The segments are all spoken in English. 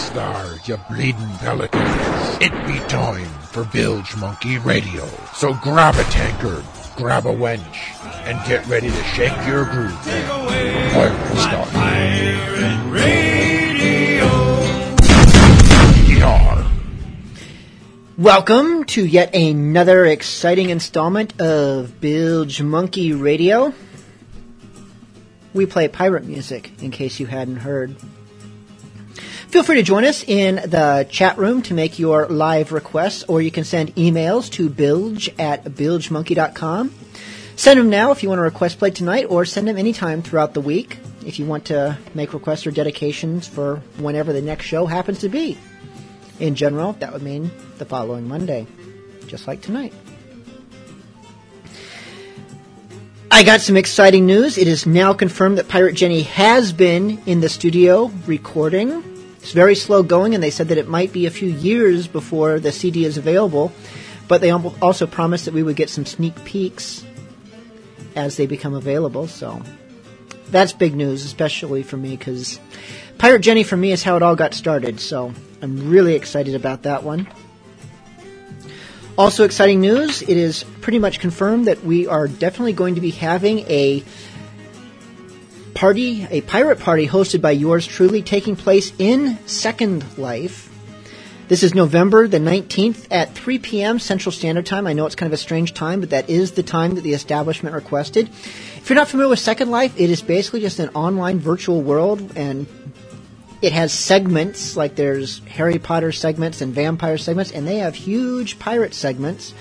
Vastar, you bleeding pelicans. It be time for Bilge Monkey Radio. So grab a tankard, grab a wench, and get ready to shake your groove. Pirate start. Pirate Radio. Yar. Welcome to yet another exciting installment of Bilge Monkey Radio. We play pirate music, in case you hadn't heard. Feel free to join us in the chat room to make your live requests, or you can send emails to bilge at bilgemonkey.com. Send them now if you want to request play tonight, or send them anytime throughout the week if you want to make requests or dedications for whenever the next show happens to be. In general, that would mean the following Monday, just like tonight. I got some exciting news. It is now confirmed that Pirate Jenny has been in the studio recording. It's very slow going, and they said that it might be a few years before the CD is available. But they also promised that we would get some sneak peeks as they become available. So that's big news, especially for me, because Pirate Jenny for me is how it all got started. So I'm really excited about that one. Also, exciting news it is pretty much confirmed that we are definitely going to be having a party, a pirate party hosted by yours truly, taking place in Second Life. This is November the 19th at 3 p.m. Central Standard Time. I know it's kind of a strange time, but that is the time that the establishment requested. If you're not familiar with Second Life, it is basically just an online virtual world, and it has segments like there's Harry Potter segments and vampire segments, and they have huge pirate segments.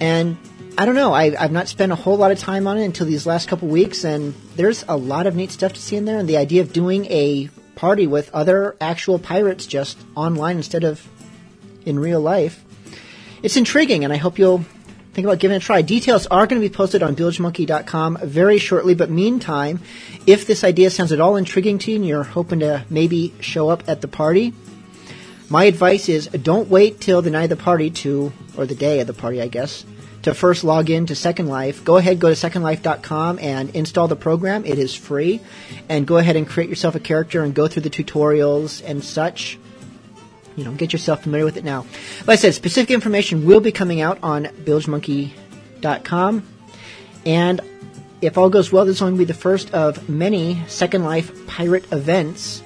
And I don't know. I, I've not spent a whole lot of time on it until these last couple weeks, and there's a lot of neat stuff to see in there. And the idea of doing a party with other actual pirates just online instead of in real life. It's intriguing, and I hope you'll think about giving it a try. Details are going to be posted on bilgemonkey.com very shortly, but meantime, if this idea sounds at all intriguing to you and you're hoping to maybe show up at the party, my advice is don't wait till the night of the party to, or the day of the party, I guess, to first log in to Second Life, go ahead, go to secondlife.com and install the program. It is free. And go ahead and create yourself a character and go through the tutorials and such. You know, get yourself familiar with it now. Like I said, specific information will be coming out on bilgemonkey.com. And if all goes well, this is going to be the first of many Second Life pirate events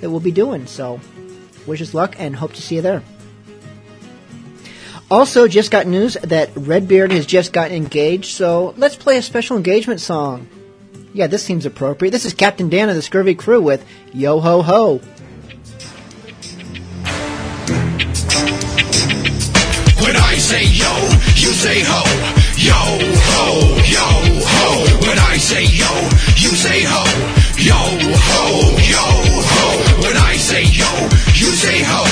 that we'll be doing. So, wish us luck and hope to see you there. Also, just got news that Redbeard has just gotten engaged, so let's play a special engagement song. Yeah, this seems appropriate. This is Captain Dan of the Scurvy Crew with Yo Ho Ho. When I say yo, you say ho. Yo ho, yo ho. When I say yo, you say ho. Yo ho, yo ho. When I say yo, you say ho.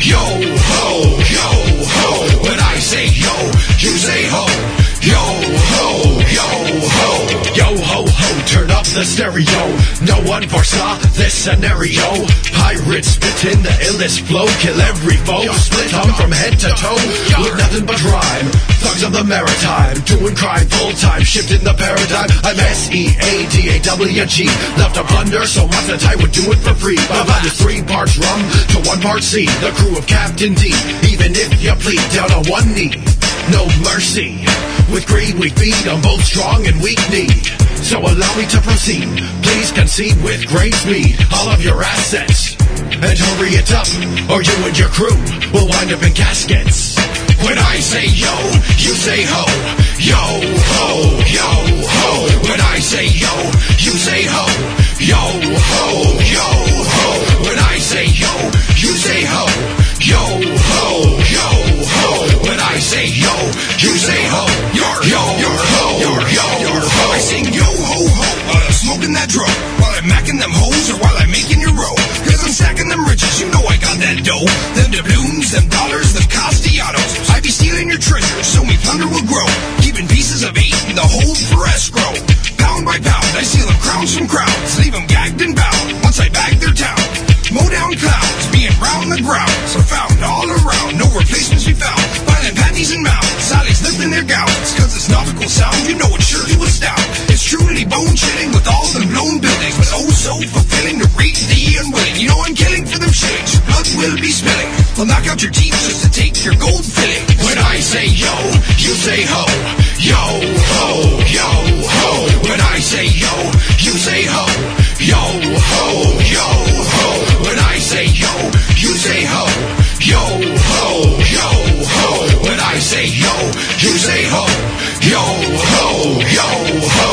Yo ho, yo ho. When I say yo, you say ho. Yo ho, yo ho. Yo ho ho, turn up the stereo. No one foresaw this scenario. Pirates spit in the illest flow, kill every foe. Split tongue from head to toe, with nothing but rhyme. Thugs of the maritime, doing crime full time, shifting the paradigm. I'm S E A D A W G. Left to plunder, so much that I would do it for free. My blood three parts rum to one part sea. The crew of Captain D. Even if you plead down on one knee, no mercy. With greed we feed on both strong and weak need. So allow me to proceed. Please concede with great speed all of your assets. And hurry it up, or you and your crew will wind up in caskets. When I say yo, you say ho. Yo ho, yo ho. When I say yo, you say ho. Yo ho, yo ho. When I say yo, you say ho. Yo ho, yo ho. When I say yo, you say ho. Your, yo, your ho, your, yo, your ho. I sing yo ho ho while I'm smoking that dro. While I'm macking them hoes or while I'm making your roll. Cause I'm stacking them riches, you know I got that dough. Them doubloons, them dollars, them Castellanos. I be stealing your treasure so me plunder will grow. Keeping pieces of eight in the hold for escrow. Pound by pound, I steal them crowns from crowds. Leave them gagged and bound once I bag their town. Mow down clouds, being round the grounds are found all around. No replacements we found. Violent panties and mouths, Sally's lifting their gowns. Cause it's nautical sound, you know it's sure to astound. It's truly bone chilling with all them blown buildings, but oh so fulfilling to reach the unwilling. You know I'm killing for them shillings, your blood will be spilling. I'll knock out your teeth just to take your gold filling. When I say yo, you say ho. Yo ho, yo ho. When I say yo, you say ho. Yo ho, yo ho. Say ho. Yo ho, yo ho. When I say yo, you say ho. Yo ho, yo ho.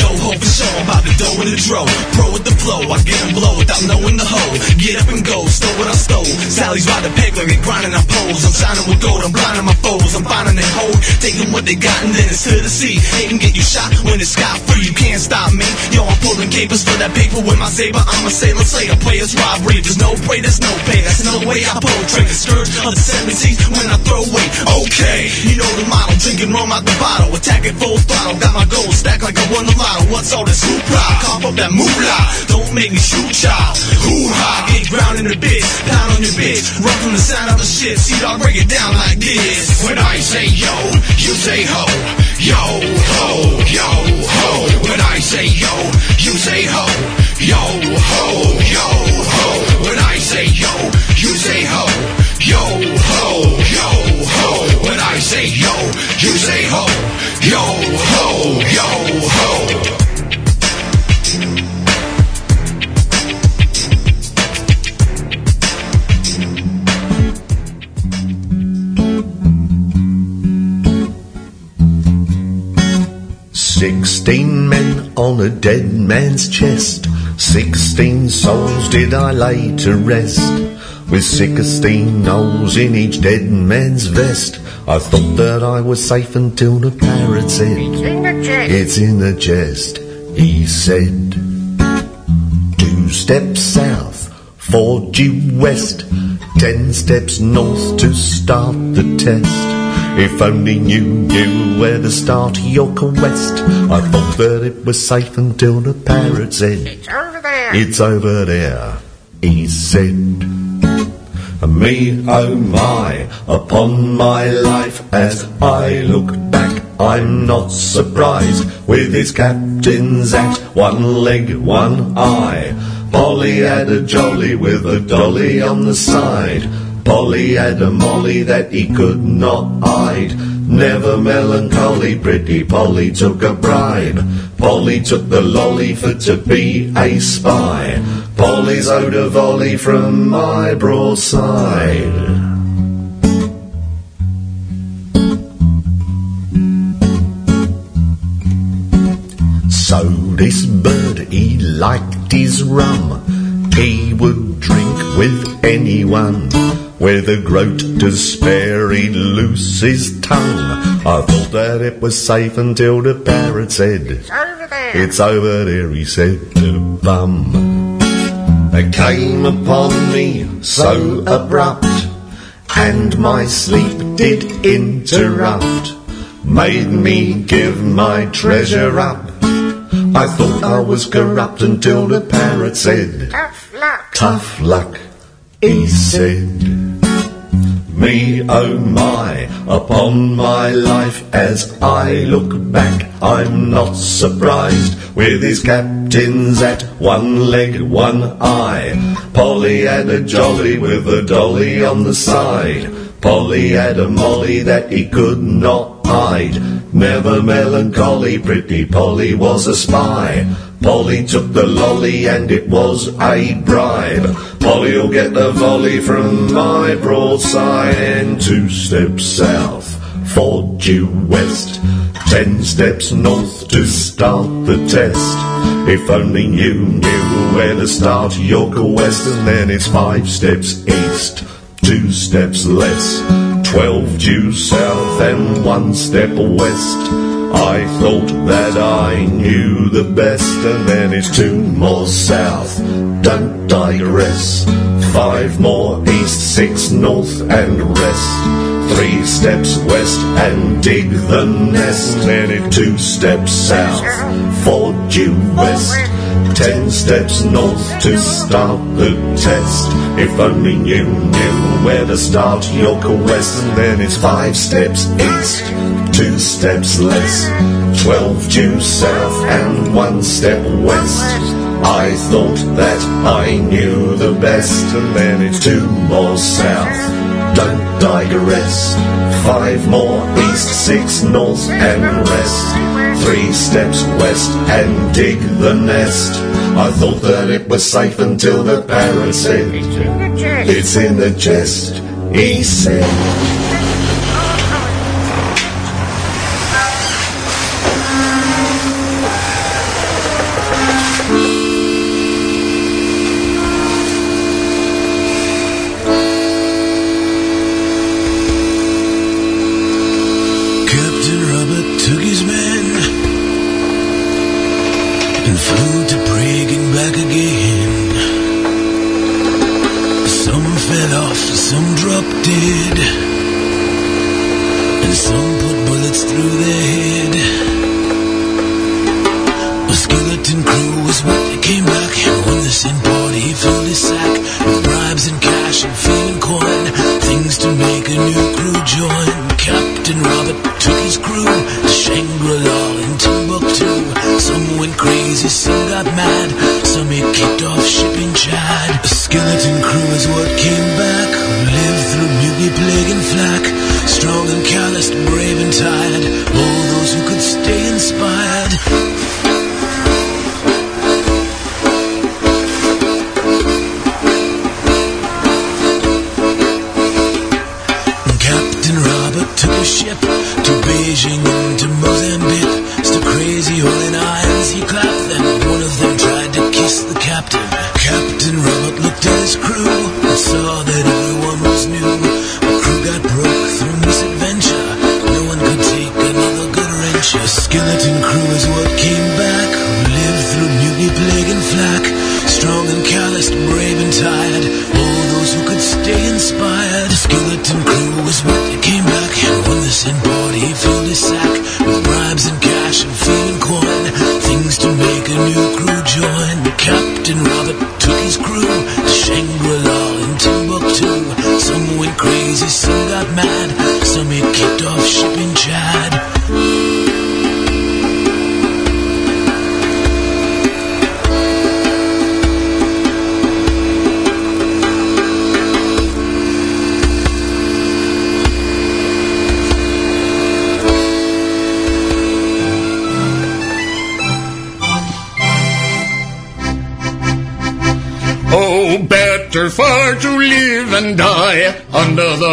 Yo ho for sure, I'm about to dough in the dro. Pro with the flow, I get them blow without knowing the hoe. Get up and go, stole what I stole. Sally's by the peg like they grinding on poles. I'm shining with gold, I'm blinding my foes. I'm finding they hold, taking what they got and then it's to the sea. They can get you shot when it's sky free. You can't stop me. Yo, I'm pulling capers for that paper with my saber. I'm a sailor slayer, players robbery. There's no pray, there's no pay. That's no way I portray the scourge of the 70s when I throw weight. Okay, you know the model, drinking rum out the bottle, attacking full throttle. Got my gold stacked like I won the lotto. What's all this hoopla? Cough up that moolah. Don't make me shoot y'all. Hoo ha, get ground in the bitch, pound on your bitch. Run from the sound of the shit. See, I'll break it down like this. When I say yo, you say ho. Yo ho, yo ho. When I say yo, you say ho. Yo ho, yo ho. When I say yo, you say ho. Yo ho, yo ho. When I say yo, you say ho. Yo ho, yo ho. Sixteen men on a dead man's chest. Sixteen souls did I lay to rest. With sixteen holes in each dead man's vest. I thought that I was safe until the parrot said, It's in the chest. It's in the chest, He said, Two steps south, four due west, ten steps north to start the test. If only you knew where to start your quest. I thought that it was safe until the parrot said, It's over there. It's over there. He said. And me, oh my, upon my life as I look back, I'm not surprised with his captain's act, one leg, one eye. Polly had a jolly with a dolly on the side. Polly had a molly that he could not hide. Never melancholy, pretty Polly took a bribe. Polly took the lolly for to be a spy. Polly's owed a volley from my broadside. So this bird, he liked his rum. He would drink with anyone. With a groat to spare, he'd loose his tongue. I thought that it was safe until the parrot said, It's over there. It's over there, he said to bum. It came upon me so abrupt, and my sleep did interrupt. Made me give my treasure up. I thought I was corrupt until the parrot said, Tough luck. Tough luck, he said. Me, oh my, upon my life as I look back, I'm not surprised with his captain's at one leg, one eye. Polly had a jolly with a dolly on the side. Polly had a molly that he could not hide. Never melancholy, pretty Polly was a spy. Polly took the lolly and it was a bribe. Polly'll get the volley from my broadside and two steps south, four due west, ten steps north to start the test. If only you knew where to start your quest, and then it's five steps east, two steps less, twelve due south and one step west. I thought that I knew the best, and then it's two more south. Don't digress. Five more east, six north, and rest. Three steps west and dig the nest. Two steps south, four due west. Ten steps north to start the test. If only you knew where to start your quest, then it's five steps east, two steps less, twelve due south, and one step west. I thought that I knew the best, and then it's two more south. Don't digress. Five more east, six north, and rest. Three steps west and dig the nest. I thought that it was safe until the parrot said, It's in the chest. He said. Took a ship to Beijing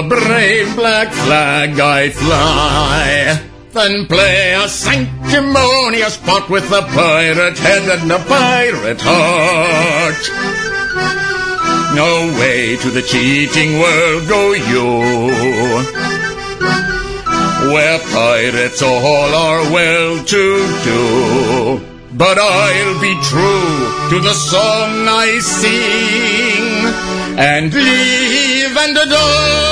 brave black flag I fly Then play a sanctimonious part with the pirate head and the pirate heart. No way to the cheating world go you, where pirates all are well to do. But I'll be true to the song I sing and live and die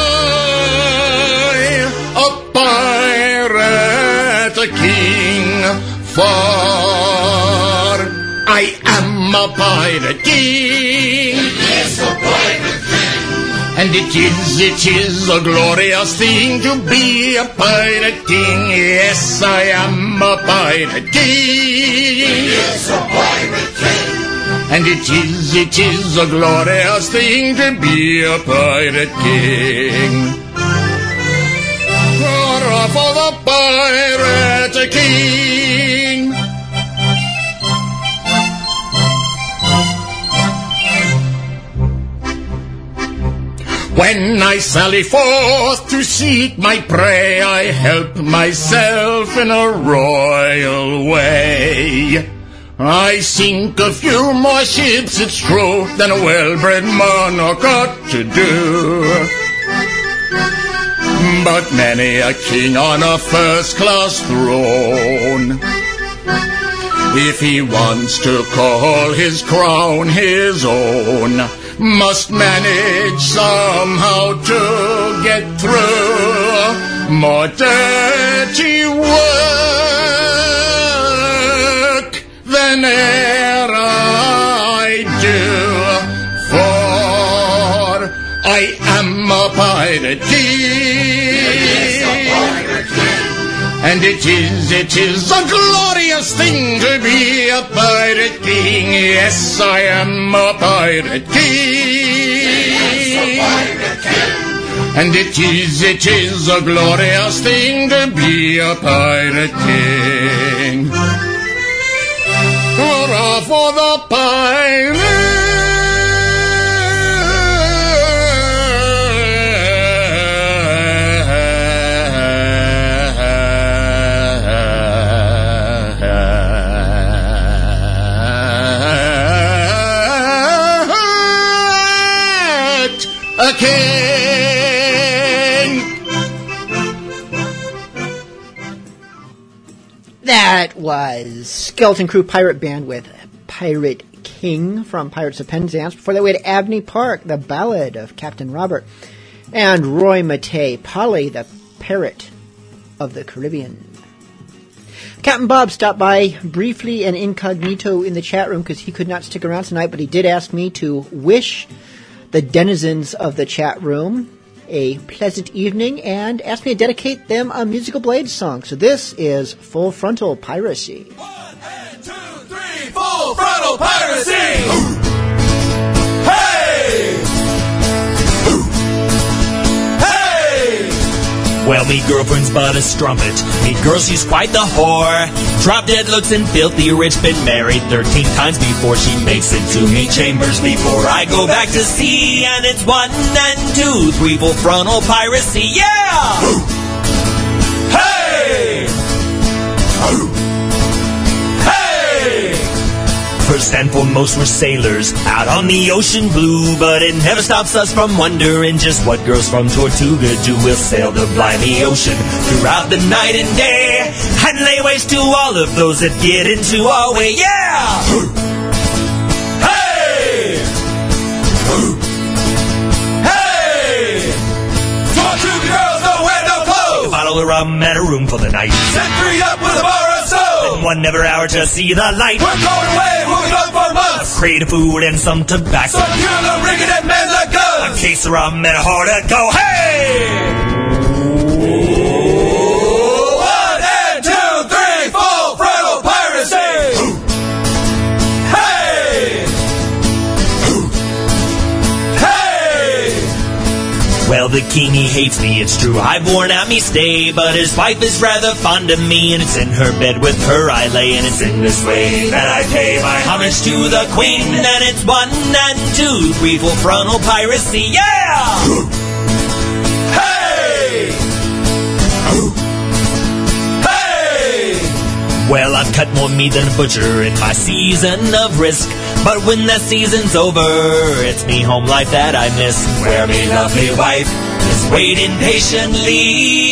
king. For I am a pirate king. It is a pirate king. And it is, it is a glorious thing to be a pirate king. Yes, I am a pirate king. Yes, a pirate king. And it is, it is a glorious thing to be a pirate king. Pirate king. When I sally forth to seek my prey, I help myself in a royal way. I sink a few more ships, it's true, than a well-bred monarch ought to do. But many a king on a first-class throne, if he wants to call his crown his own, must manage somehow to get through more dirty work than e'er I do. For I am a pirate And it is, it is a glorious thing to be a pirate king. Yes, I am a pirate king. And it is, it is a glorious thing to be a pirate king. Hurrah for the pirate Skeleton Crew Pirate Band with Pirate King from Pirates of Penzance. Before that, we had Abney Park, the Ballad of Captain Robert, and Roy Matei, Polly, the Parrot of the Caribbean. Captain Bob stopped by briefly and incognito in the chat room because he could not stick around tonight, but he did ask me to wish the denizens of the chat room a pleasant evening and asked me to dedicate them a musical blade song. So this is Full Frontal Piracy. Full frontal piracy! Well, me girlfriend's but a strumpet. Me girl, she's quite the whore. Drop dead looks and filthy rich. Been married 13 times before she makes it to me chambers before I go back to sea. And it's one and two, three full frontal piracy. Yeah! Hey! First and foremost, we're sailors out on the ocean blue, but it never stops us from wondering just what girls from Tortuga do. We'll sail the blimey ocean throughout the night and day and lay waste to all of those that get into our way. Yeah! Hey! Hey! Tortuga girls don't wear no A room for the night. Set three up with a bar. One never hour to see the light. We're going away, moving on for months. Crate of food and some tobacco. Some killer rigging and men like A case of rum and a heart to go. Hey! Well, the king, he hates me, it's true. I've worn out me stay, but his wife is rather fond of me, and it's in her bed with her I lay, and it's in this way that I pay my homage to the queen, and it's one and two, three, frontal piracy, yeah! Well, I've cut more meat than a butcher in my season of risk. But when that season's over, it's me home life that I miss. Where me lovely wife is waiting patiently.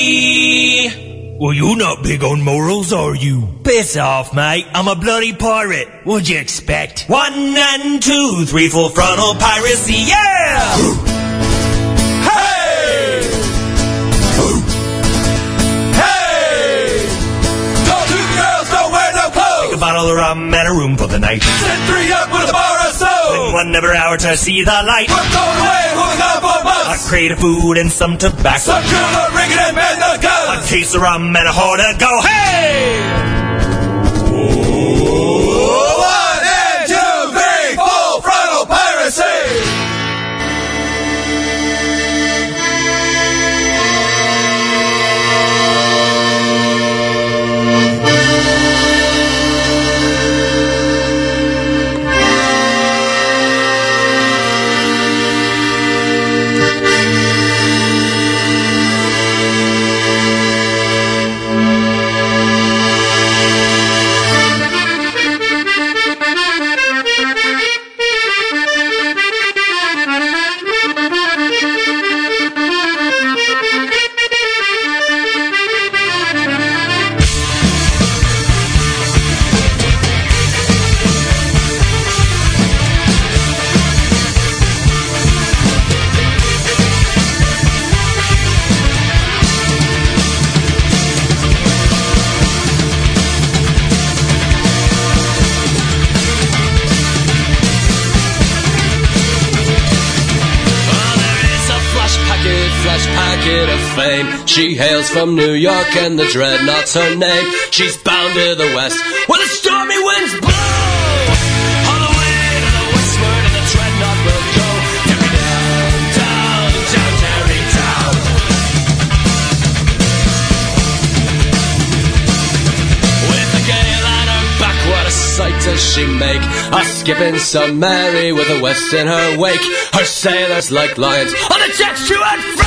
Well, you're not big on morals, are you? Piss off, mate. I'm a bloody pirate. What'd you expect? One and two, three, full frontal piracy, yeah! bottle of rum and a room for the night. Set three up with a bar of soap. One never hour to see the light. We're going away, moving on for A crate of food and some tobacco. Some killer rigging and men A guns. case of rum and a heart to go. Hey! From New York and the dreadnought's her name. She's bound to the west where the stormy winds blow. The way to the westward and the dreadnought will go. Down, down, down, down. With the gale her back, what a sight does she make? A skipping some Mary with the west in her wake. Her sailors like lions on the decks to and fro.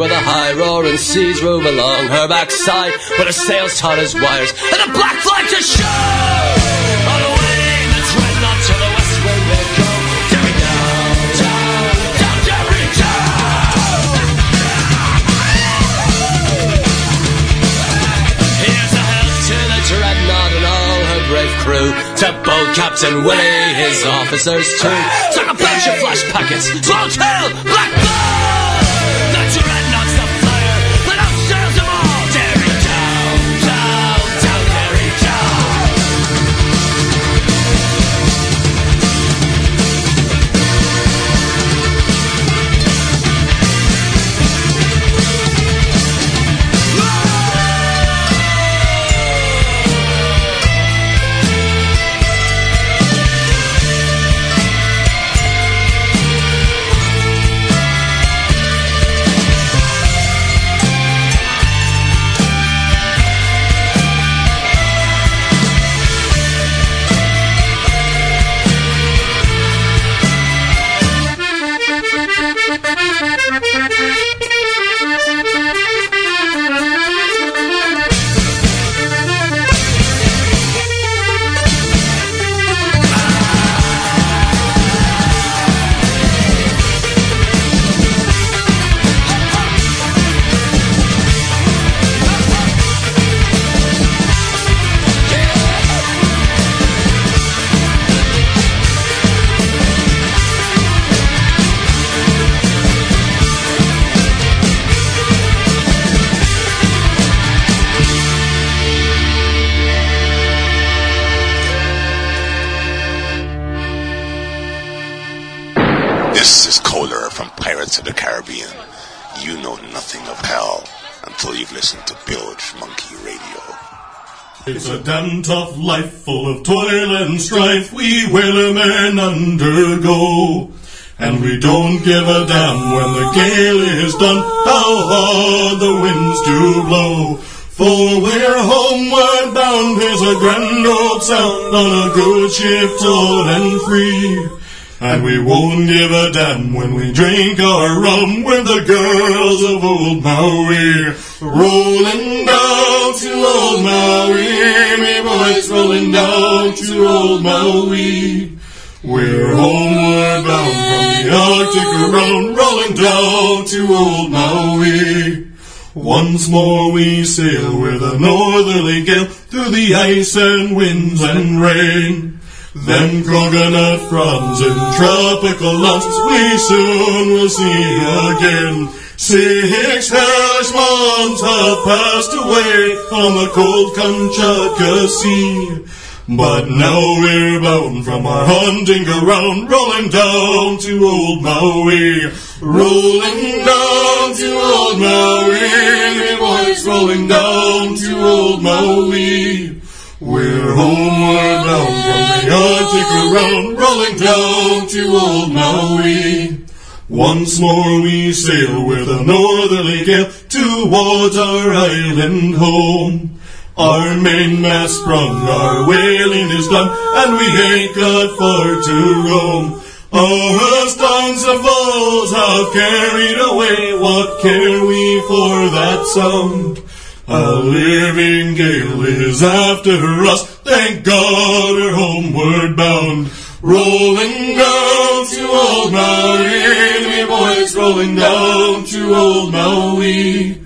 Where the high roaring seas move along her backside, but her sails taut as wires, and a black flag to show. On the to the will go. Down, down, down, down. Here's a to the dreadnought and all her brave crew to both old Captain Willie, his officers too. Took a bunch of flash packets, swallowtail, black Pirates the Caribbean. You know nothing of hell until you've listened to Bilge Monkey Radio. It's a damn tough life full of toil and strife we whalermen undergo. And we don't give a damn when the gale is done, how hard the winds do blow. For we're homeward bound, here's a grand old sound on a good ship tall and free. And we won't give a damn when we drink our rum with the girls of old Maui. Rolling down to old Maui, me boys rolling down to old Maui. We're homeward bound from the Arctic around, rolling down to old Maui. Once more we sail with a northerly gale through the ice and winds and rain. Them coconut fronds in tropical lands we soon will see again. Six hellish months have passed away on the cold Kamchatka Sea. But now we're bound from our hunting ground, rolling down to old Maui. Rolling down to old Maui, boys, rolling down to old Maui. We're homeward bound from the Arctic around, rolling down to old Maui. Once more we sail with a northerly gale towards our island home. Our mainmast sprung, our whaling is done, and we ain't got far to roam. Our stones and falls have carried away, what care we for that sound? A living gale is after us, thank God we're homeward bound. Rolling down to old Maui, me boys, rolling down to old Maui.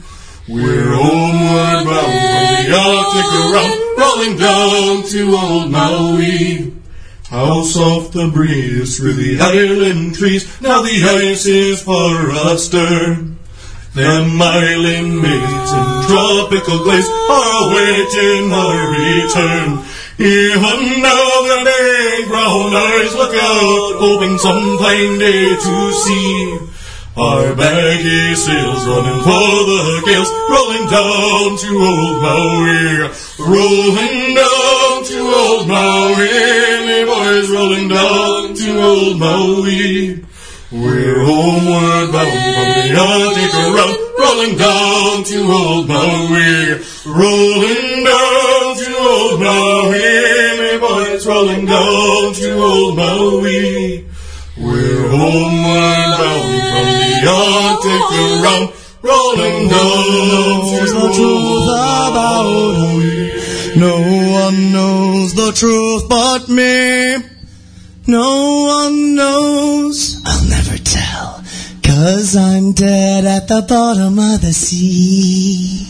We're homeward bound from the Arctic around, rolling down to old Maui. How soft the breeze through the island trees, now the ice is far astern. Them island maids in tropical glaze are awaiting our return. Even now their big brown eyes look out, hoping some fine day to see. Our baggy sails running for the gales, rolling down to old Maui. Rolling down to old Maui, me boys rolling down to old Maui. We're homeward bound from the Arctic around, rolling down to old Maui. Rolling down to old Maui, me boys rolling down to old Maui. We're homeward bound from the Arctic around, rolling down to about Maui. No one knows the truth but me. No one knows. I'll never. Cause I'm dead at the bottom of the sea.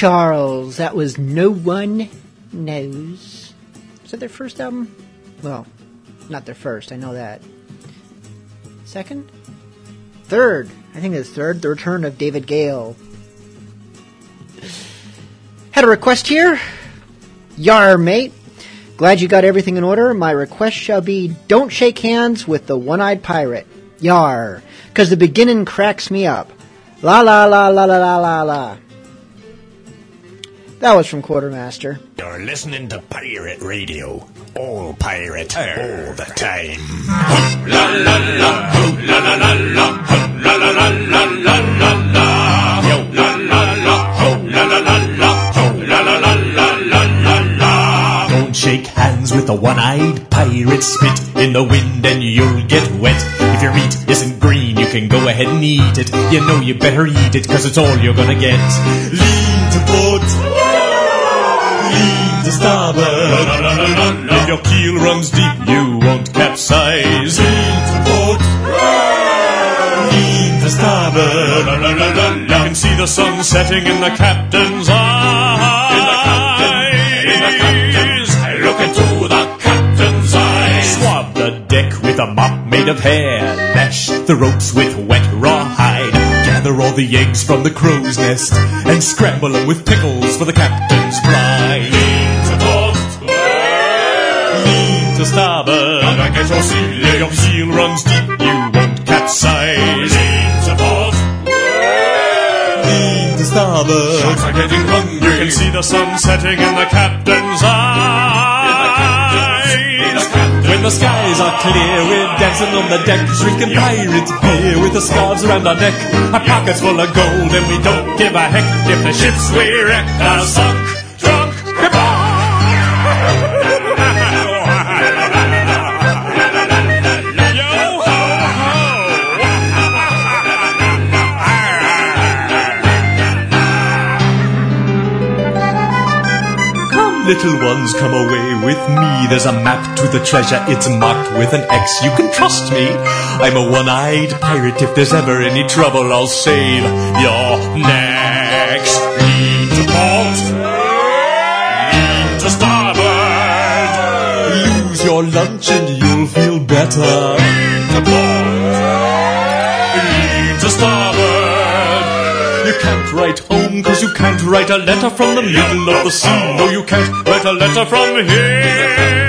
Charles. That was No One Knows. Is that their first album? Well, not their first, I know that. Second? Third. I think it's third. The return of David Gale. Had a request here. Yar, mate. Glad you got everything in order. My request shall be don't shake hands with the one eyed pirate. Yar. Because the beginning cracks me up. La la la la la la la la. That was from Quartermaster. You're listening to Pirate Radio. All pirate, all the time. La la la, ho, la la la la, ho, la la la la la la la. Yo, la la la, ho, la la la la, ho, la la la la la la la. Don't shake hands with a one-eyed pirate. Spit in the wind and you'll get wet. If your meat isn't green, you can go ahead and eat it. You know you better eat it, cause it's all you're gonna get. Lean to port. Starboard. If your keel runs deep, you won't capsize. Lean to port. Lean to starboard. You can see the sun setting in the captain's eyes. In the captain, in the captain's Look into the captain's eyes. Swab the deck with a mop made of hair. Lash the ropes with wet rawhide. Gather all the eggs from the crow's nest and scramble them with pickles for the captain's bride. Starboard. Back at your seal. Your keel runs deep, you won't capsize. Lean to port. Lean to starboard. Sharks are getting hungry. You can see the sun setting in the captain's eyes. When the skies are clear, we're dancing on the deck, drinking pirates beer with the scarves around our neck. Our pockets full of gold, and we don't give a heck if the ships we wreck are sunk, little ones, come away with me. There's a map to the treasure, it's marked with an X. You can trust me. I'm a one eyed pirate. If there's ever any trouble, I'll save your necks. Lean to port, lean to starboard. Lose your lunch and you'll feel better. Write home cause you can't write a letter from the middle of the sea. No, you can't write a letter from here.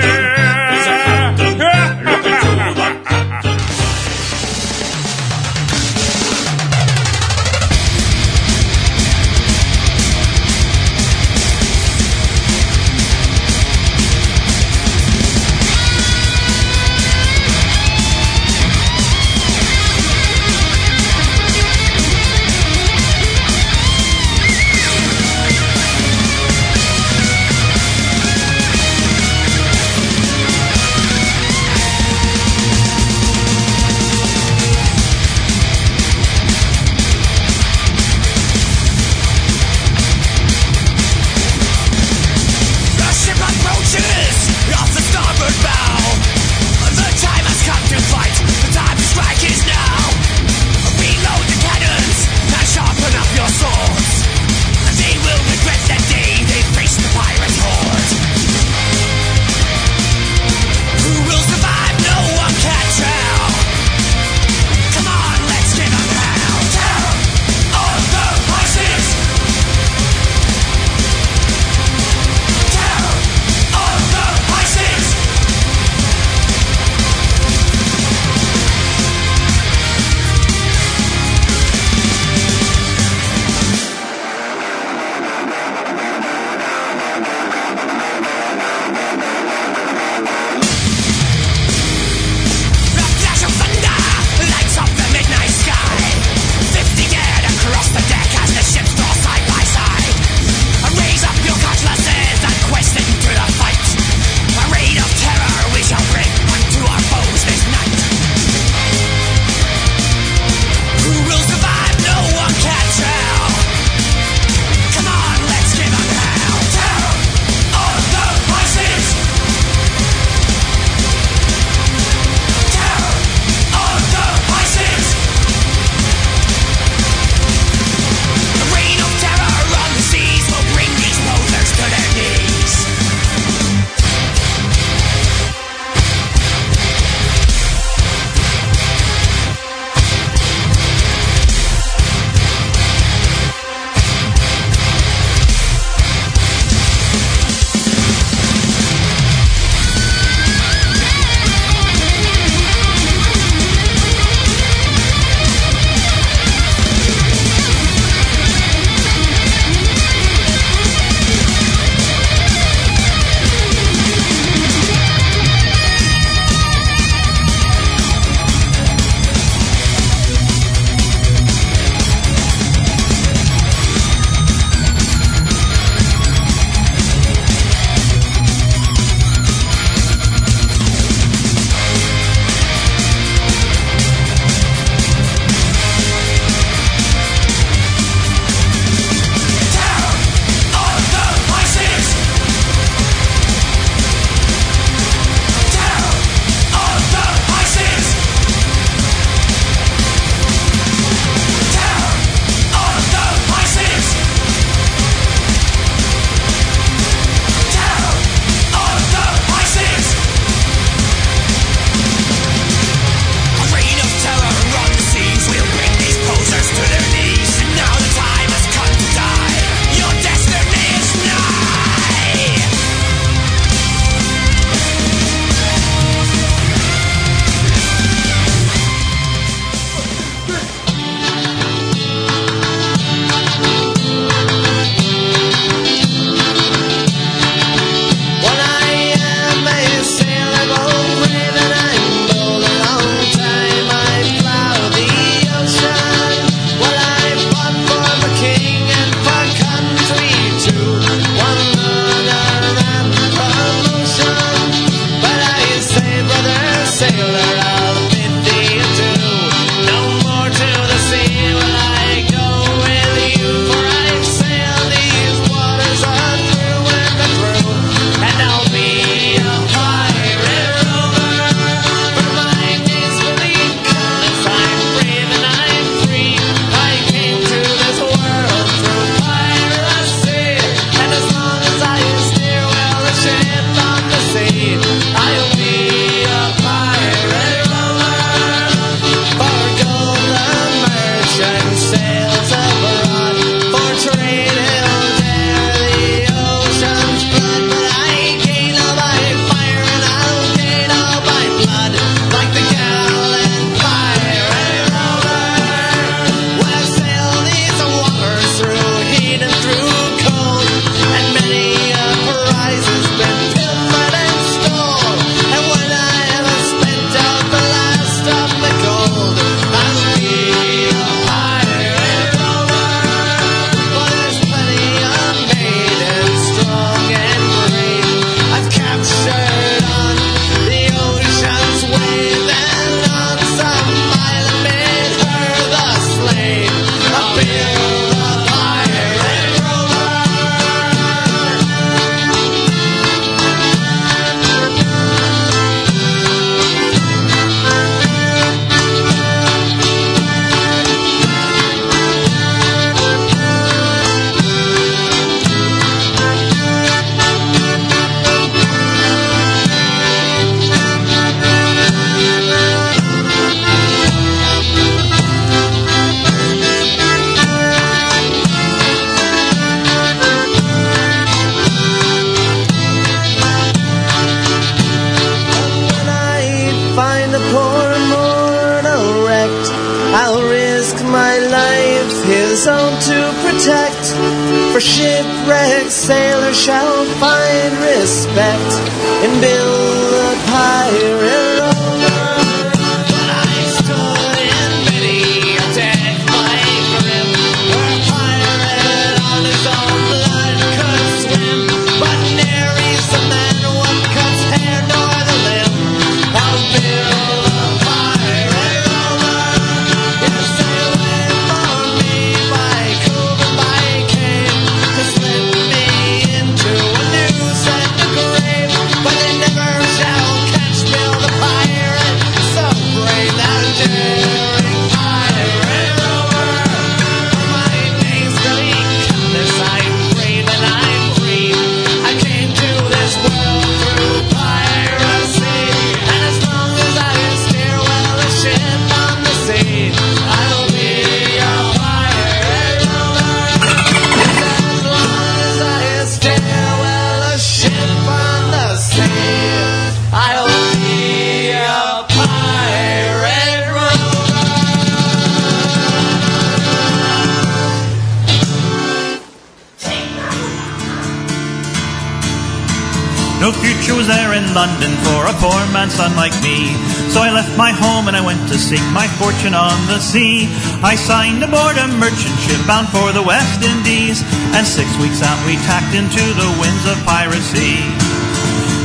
I signed aboard a merchant ship bound for the West Indies. And six weeks out we tacked into the winds of piracy.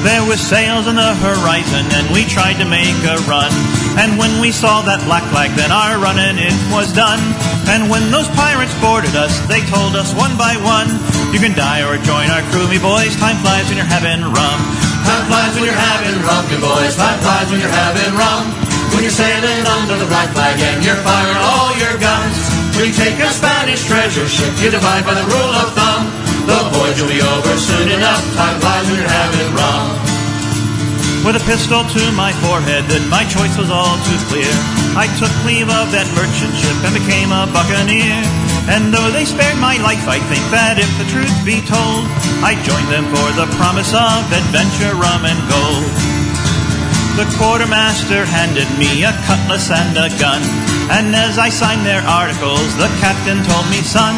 There were sails on the horizon and we tried to make a run. And when we saw that black flag, then our running it was done. And when those pirates boarded us, they told us one by one, you can die or join our crew, me boys. Time flies when you're having rum. Time flies when you're having rum, me boys. Time flies when you're having rum. When you're sailing under the black flag and you're firing all your guns. You take a Spanish treasure ship, you divide by the rule of thumb. The voyage will be over soon enough. Time flies when you're having rum. With a pistol to my forehead, that my choice was all too clear. I took leave of that merchant ship and became a buccaneer. And though they spared my life, I think that if the truth be told, I joined them for the promise of adventure, rum, and gold. The quartermaster handed me a cutlass and a gun. And as I signed their articles, the captain told me, son,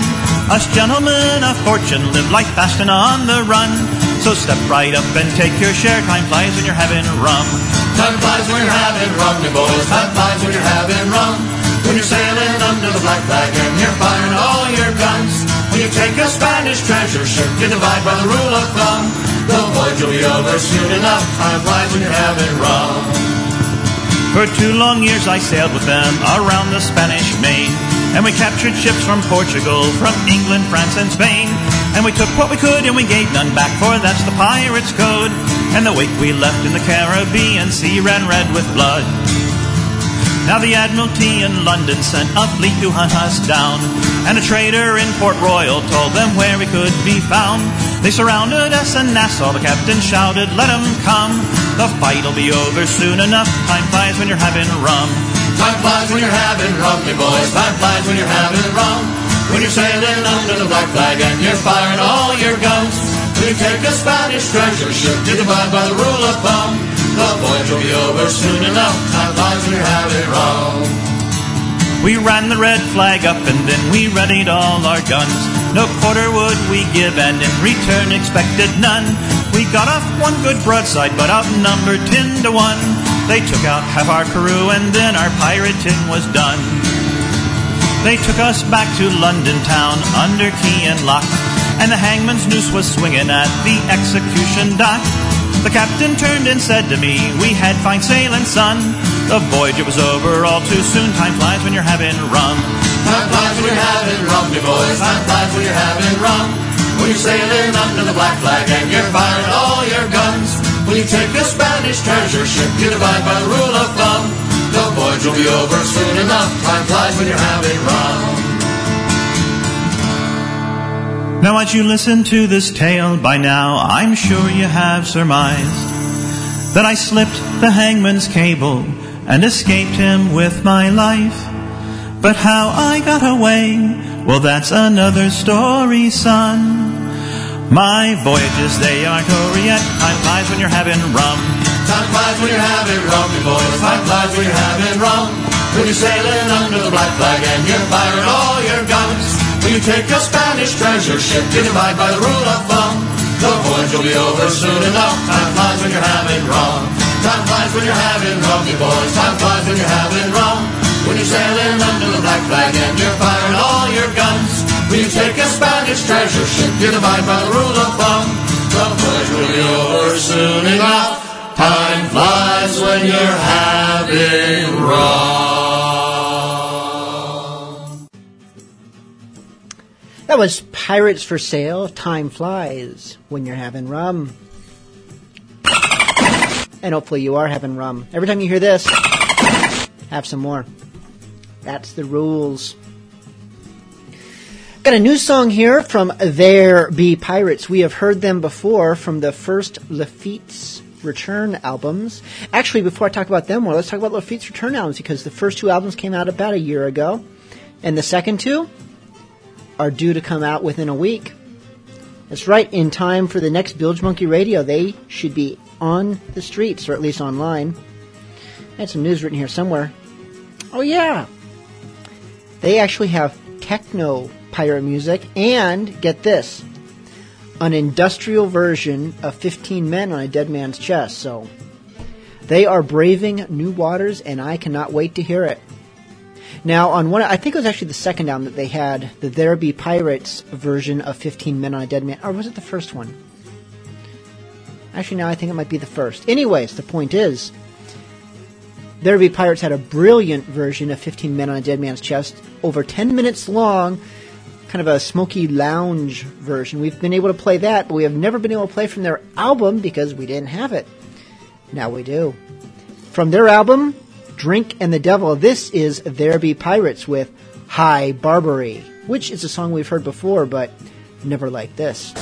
us gentlemen of fortune live life fast and on the run. So step right up and take your share. Time flies when you're having rum. Time flies when you're having rum, you boys. Time flies when you're having rum. When you're sailing under the black flag and you're firing all your guns. When you take a Spanish treasure ship, you divide by the rule of thumb. The voyage will be over soon enough. Flies when you're having rum. For two long years I sailed with them around the Spanish main. And we captured ships from Portugal, from England, France, and Spain. And we took what we could and we gave none back, for that's the pirate's code. And the wake we left in the Caribbean Sea ran red with blood. Now the Admiralty in London sent a fleet to hunt us down. And a trader in Port Royal told them where we could be found. They surrounded us and Nassau, the captain shouted, let 'em come. The fight'll be over soon enough, time flies when you're having rum. Time flies when you're having rum, you boys. Time flies when you're having rum. When you're sailing under the black flag and you're firing all your guns. When you take a Spanish treasure ship, you divide by the rule of thumb. The voyage will be over soon enough. Time flies you're having rum. We ran the red flag up and then we readied all our guns. No quarter would we give and in return expected none. We got off one good broadside but outnumbered ten to one. They took out half our crew and then our pirating was done. They took us back to London town under key and lock. And the hangman's noose was swinging at the execution dock. The captain turned and said to me, We had fine sailing, son. The voyage it was over all too soon. Time flies when you're having rum. Time flies when you're having rum, you boys. Time flies when you're having rum. When you're sailing under the black flag and you're firing all your guns. When you take a Spanish treasure ship, you divide by the rule of thumb. The voyage will be over soon enough. Time flies when you're having rum. Now, as you listen to this tale by now, I'm sure you have surmised that I slipped the hangman's cable and escaped him with my life. But how I got away, well, that's another story, son. My voyages, they aren't over yet. Time flies when you're having rum. Time flies when you're having rum, boys. Time flies when you're having rum. When you're sailing under the black flag and you're firing all your guns. You take a Spanish treasure ship, you divide by the rule of thumb. The voyage will be over soon enough. Time flies when you're having rum. Time flies when you're having rum, you boys. Time flies when you're having rum. When you're sailing under the black flag and you're firing all your guns. When you take a Spanish treasure ship, you divide by the rule of thumb. The voyage will be over soon enough. Time flies when you're Pirates for Sail. Time flies when you're having rum. And hopefully you are having rum. Every time you hear this, have some more. That's the rules. Got a new song here from There Be Pirates. We have heard them before from the first Lafitte's Return albums. Actually, before I talk about them more, let's talk about Lafitte's Return albums because the first two albums came out about a year ago, and the second two are due to come out within a week. That's right, in time for the next Bilge Monkey Radio. They should be on the streets, or at least online. I had some news written here somewhere. Oh, yeah. They actually have techno pirate music, and get this an industrial version of 15 Men on a Dead Man's Chest. So they are braving new waters, and I cannot wait to hear it. Now, on one, I think it was actually the second album that they had the There Be Pirates version of 15 Men on a Dead Man, or was it the first one? Actually, now I think it might be the first. Anyways, the point is, There Be Pirates had a brilliant version of 15 Men on a Dead Man's Chest, over 10 minutes long, kind of a smoky lounge version. We've been able to play that, but we have never been able to play from their album because we didn't have it. Now we do. From their album, Drink and the Devil, this is There Be Pirates with High Barbary, which is a song we've heard before, but never like this.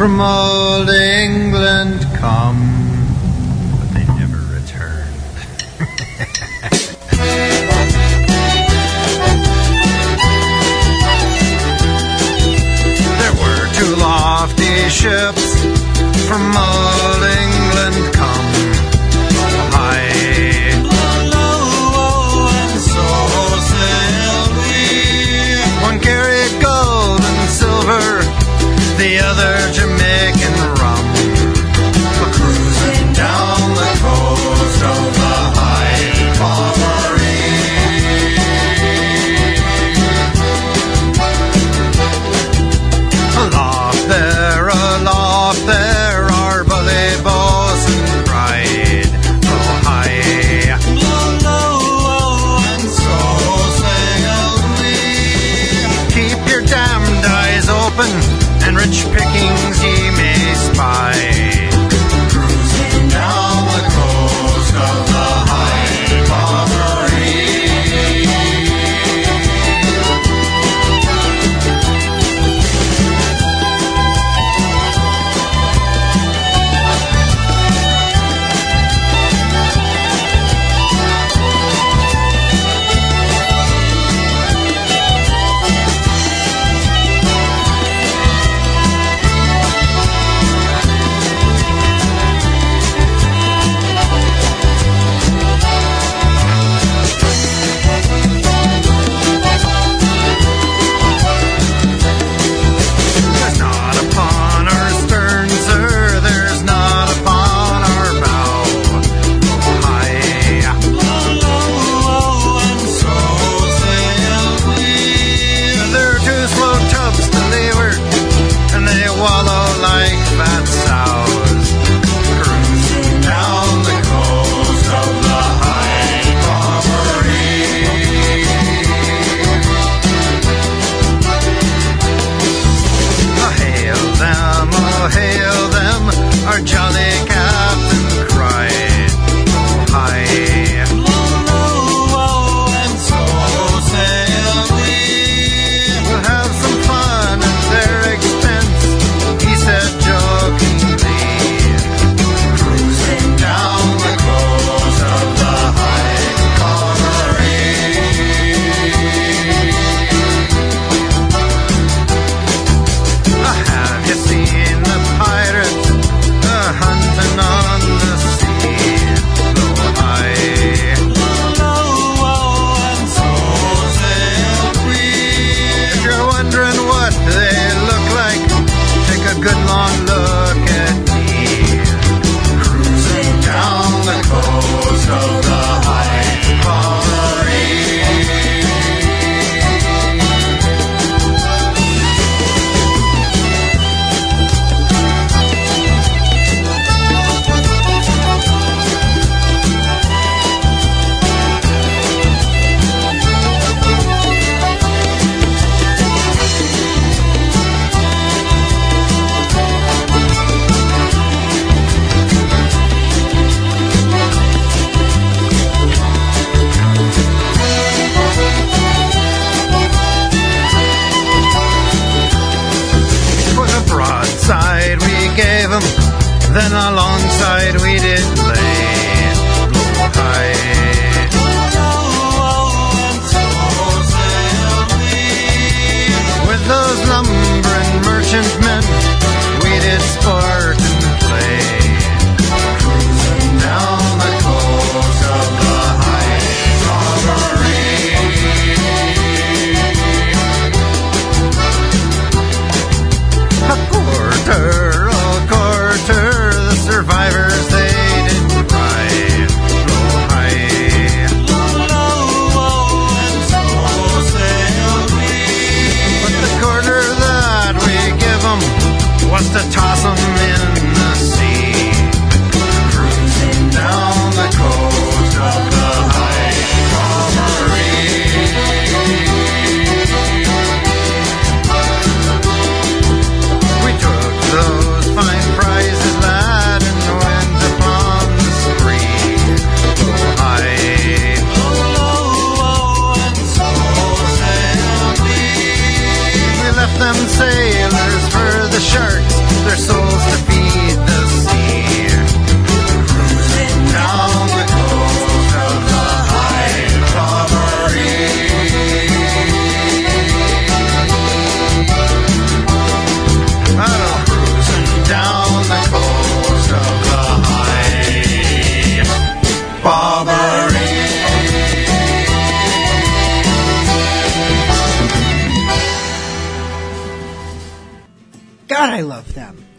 From old England come, but they never returned. there were two lofty ships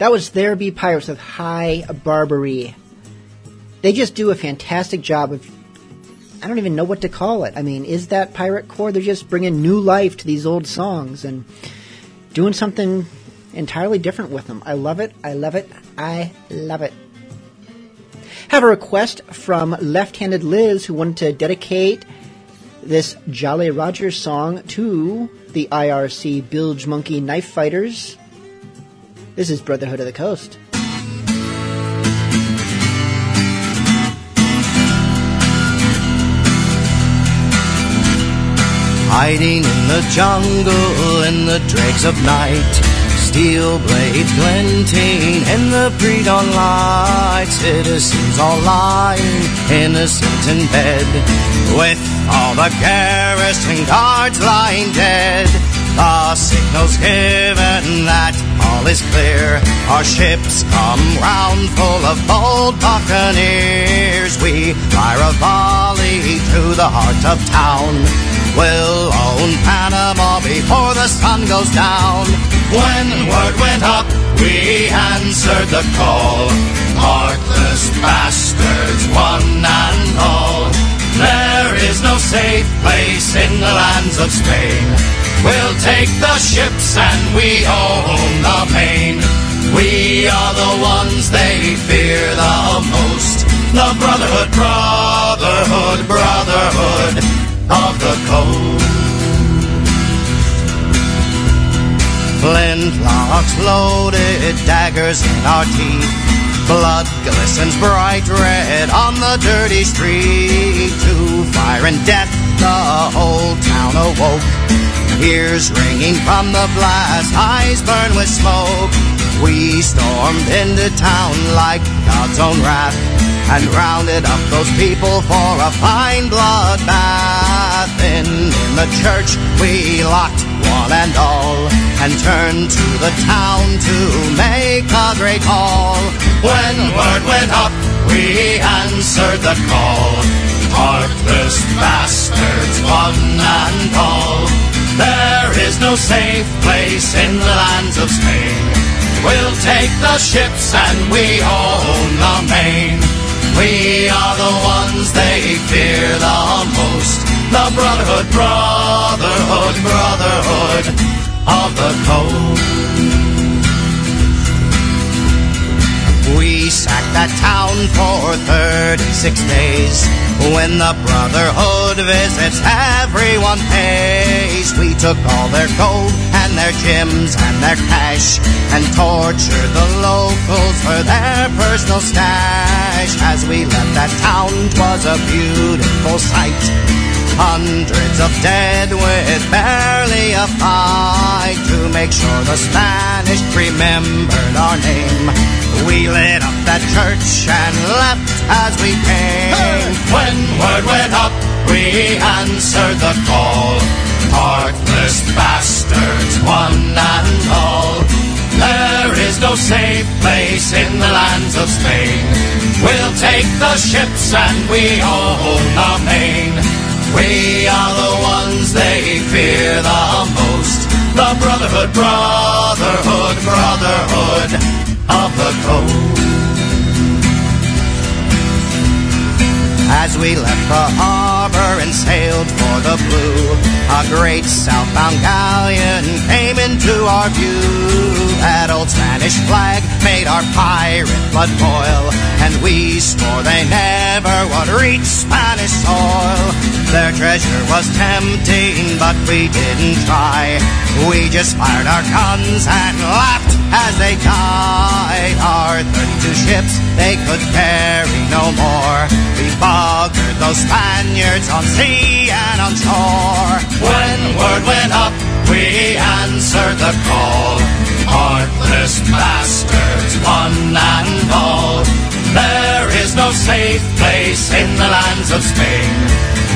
That was There Be Pirates of High Barbary. They just do a fantastic job of. I don't even know what to call it. I mean, is that pirate core? They're just bringing new life to these old songs and doing something entirely different with them. I love it. I love it. I love it. Have a request from Left Handed Liz who wanted to dedicate this Jolly Roger song to the IRC Bilge Monkey Knife Fighters. This is Brotherhood of the Coast. Hiding in the jungle in the dregs of night. Steel blades glinting in the pre-dawn light. Citizens all lying innocent in bed. With all the garrison guards lying dead. The signal's given that all is clear. Our ships come round full of bold buccaneers. We fire a volley through the heart of town. We'll own Panama before the sun goes down. When word went up, we answered the call. Heartless bastards, one and all. There is no safe place in the lands of Spain. We'll take the ships and we own the main. We are the ones they fear the most. The Brotherhood, Brotherhood, Brotherhood of the Coast. Flintlocks loaded, daggers in our teeth. Blood glistens bright red on the dirty street. To fire and death, the whole town awoke. Ears ringing from the blast, eyes burn with smoke. We stormed into town like God's own wrath and rounded up those people for a fine bloodbath. In, in the church, we locked one and all and turned to the town to make a great haul. When word went up, we answered the call. Heartless bastards, one and all. There is no safe place in the lands of Spain. We'll take the ships and we own the main. We are the ones they fear the most. The Brotherhood, Brotherhood, Brotherhood of the Coast. We sacked that town for 36 days. When the Brotherhood visits, everyone pays. We took all their gold and their gems and their cash and tortured the locals for their personal stash. As we left that town, 'twas a beautiful sight. Hundreds of dead with barely a fight to make sure the Spanish remembered our name. We lit up that church and left as we came. When word went up, we answered the call. Heartless bastards, one and all. There is no safe place in the lands of Spain. We'll take the ships and we all hold the main. We are the ones they fear the most. The Brotherhood, Brotherhood, Brotherhood of the Coast. As we left the harbor and sailed for the blue, a great southbound galleon came into our view. That old Spanish flag made our pirate blood boil, and we swore they never would reach Spanish soil. Their treasure was tempting, but we didn't try. We just fired our guns and laughed as they died. Our 32 ships, they could carry no more. We buggered those Spaniards on sea and on shore. When word went up, we answered the call. Heartless bastards, one and all. There is no safe place in the lands of Spain.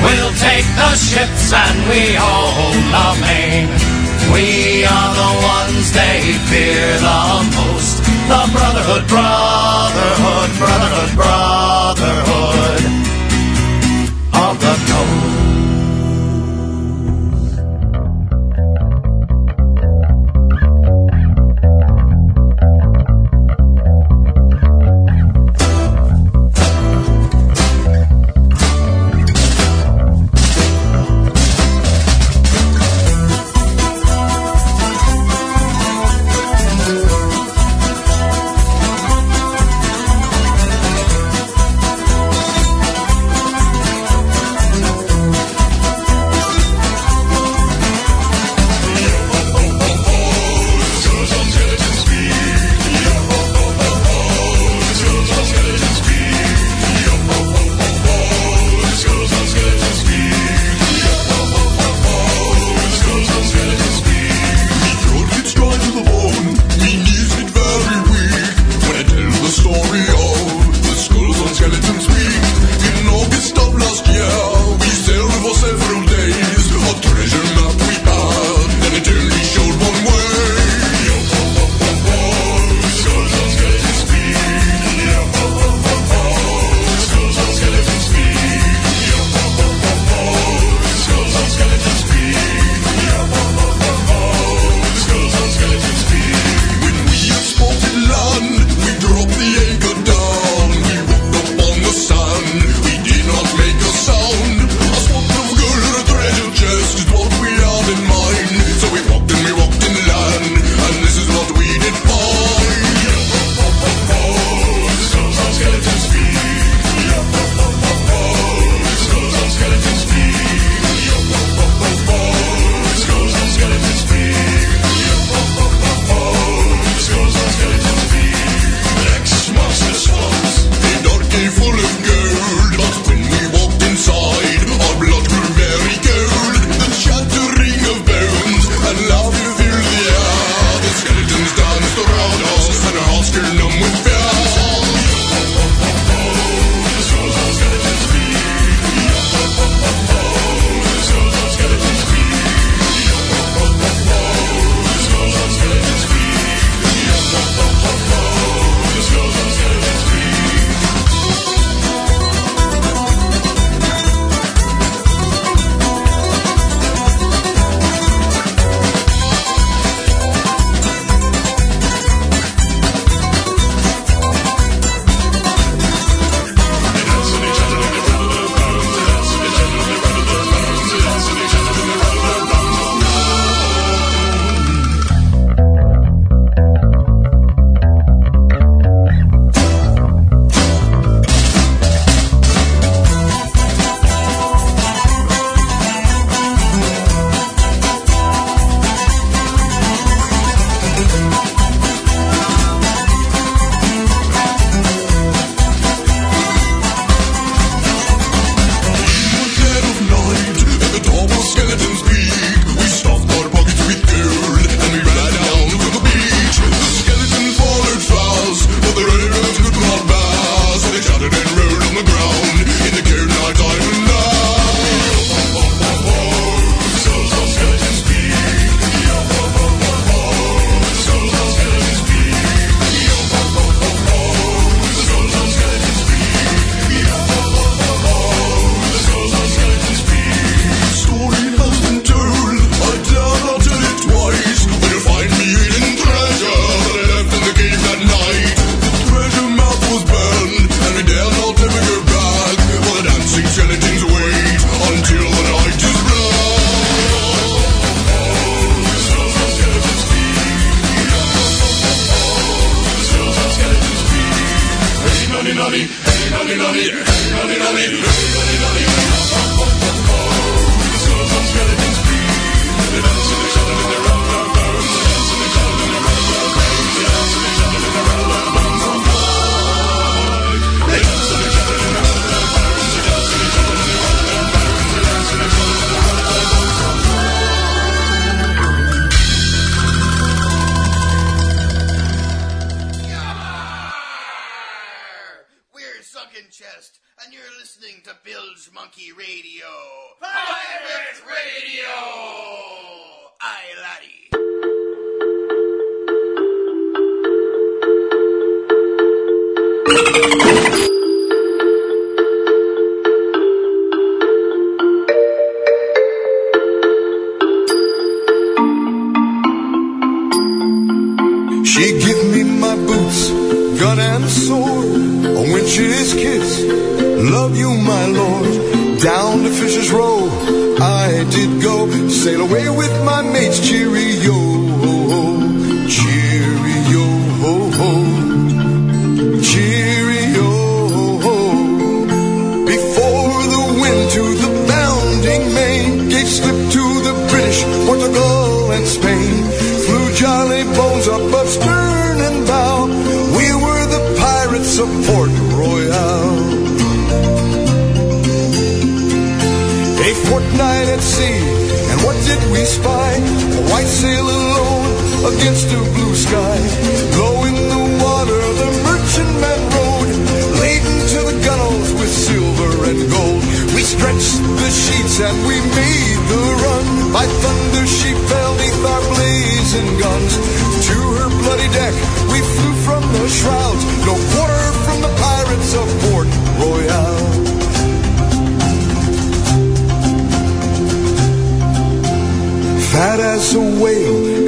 We'll take the ships and we own the main. We are the ones they fear the most. The Brotherhood, Brotherhood, Brotherhood, Brotherhood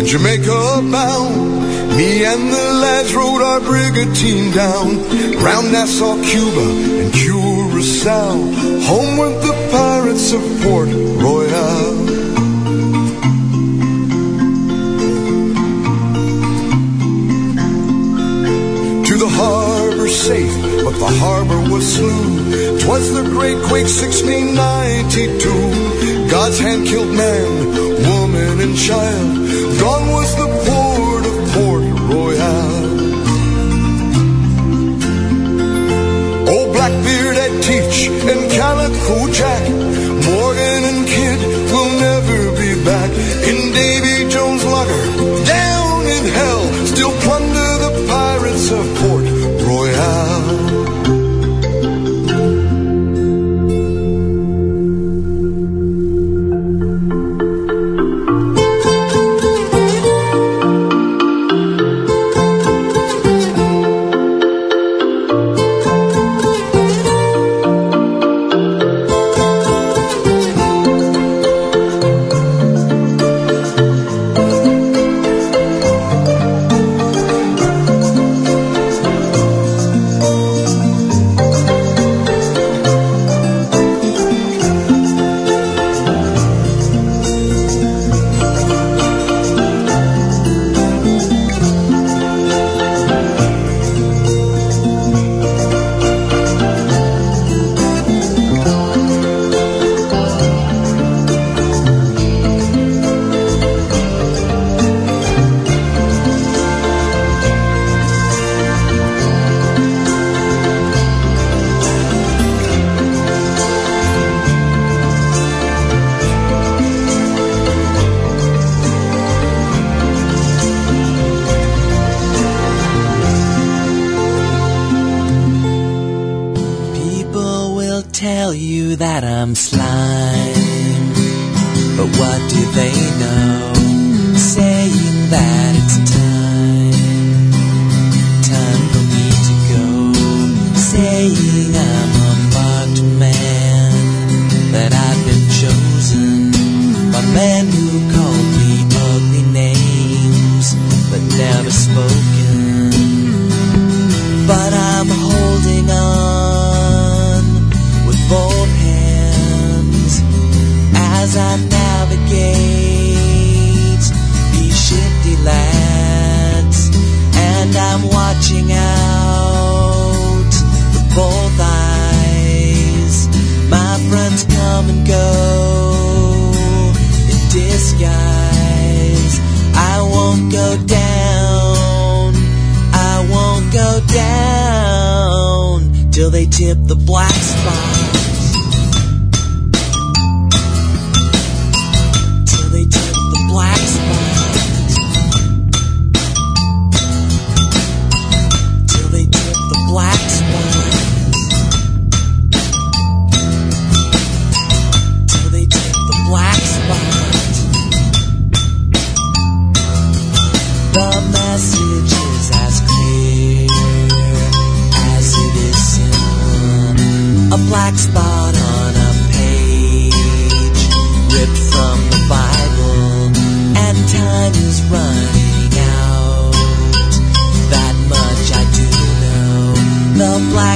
Jamaica bound. Me and the lads rode our brigantine down round Nassau, Cuba, and Curacao. Home went the pirates of Port Royal. To the harbor safe, but the harbor was slew. Twas the great quake 1692. God's hand killed man, woman, and child. Gone was the port of Port Royal. Old Blackbeard Ed Teach and Calico Jack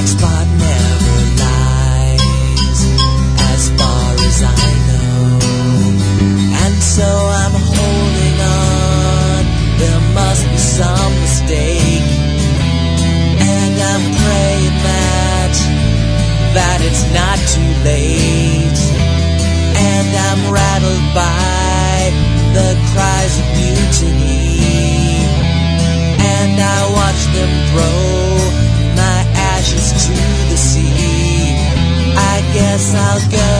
Black spot never lies, as far as I know. And so I'm holding on. There must be some mistake. And I'm praying that that it's not too late. And I'm rattled by the cries of mutiny. And I watch them my ashes to the sea. I guess I'll go.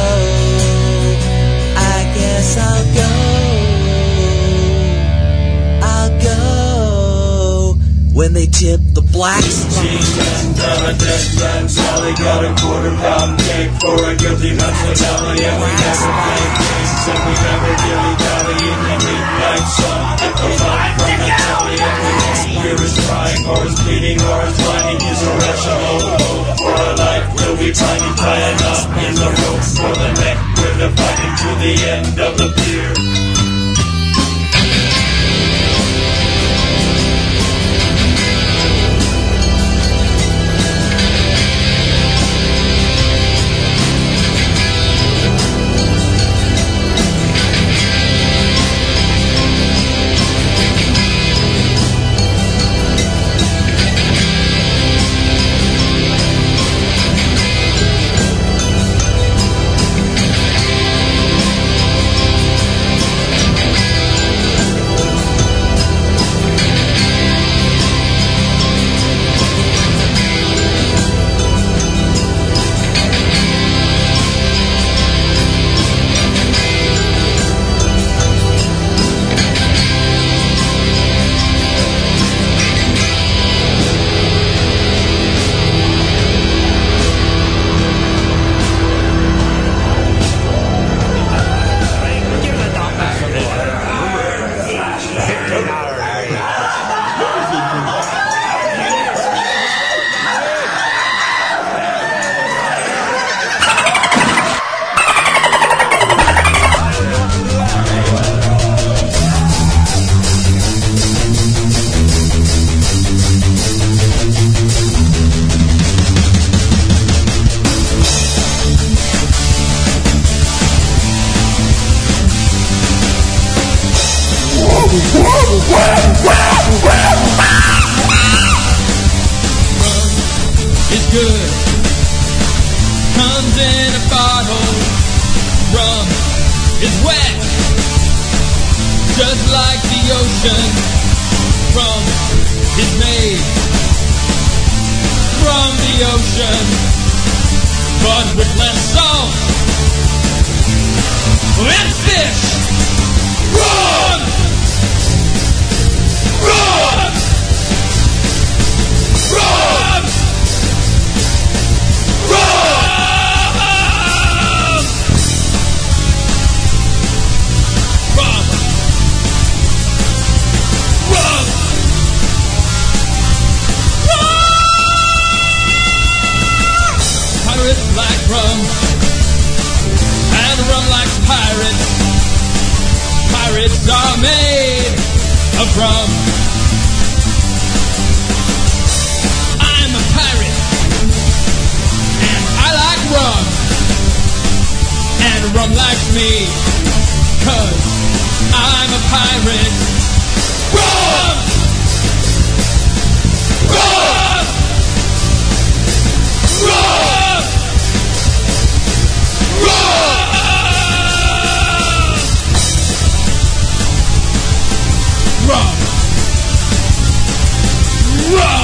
I guess I'll. When they tip the black spot. Got a dead got a quarter pound cake for a guilty we and we never in the midnight sun. Goes on from the his crying, or his bleeding, for a life will be tying up in the rope for the neck. We're fight him to the end of the pier. And rum likes me, cause I'm a pirate. Rum! Rum! Rum! Rum! Rum! Dutch.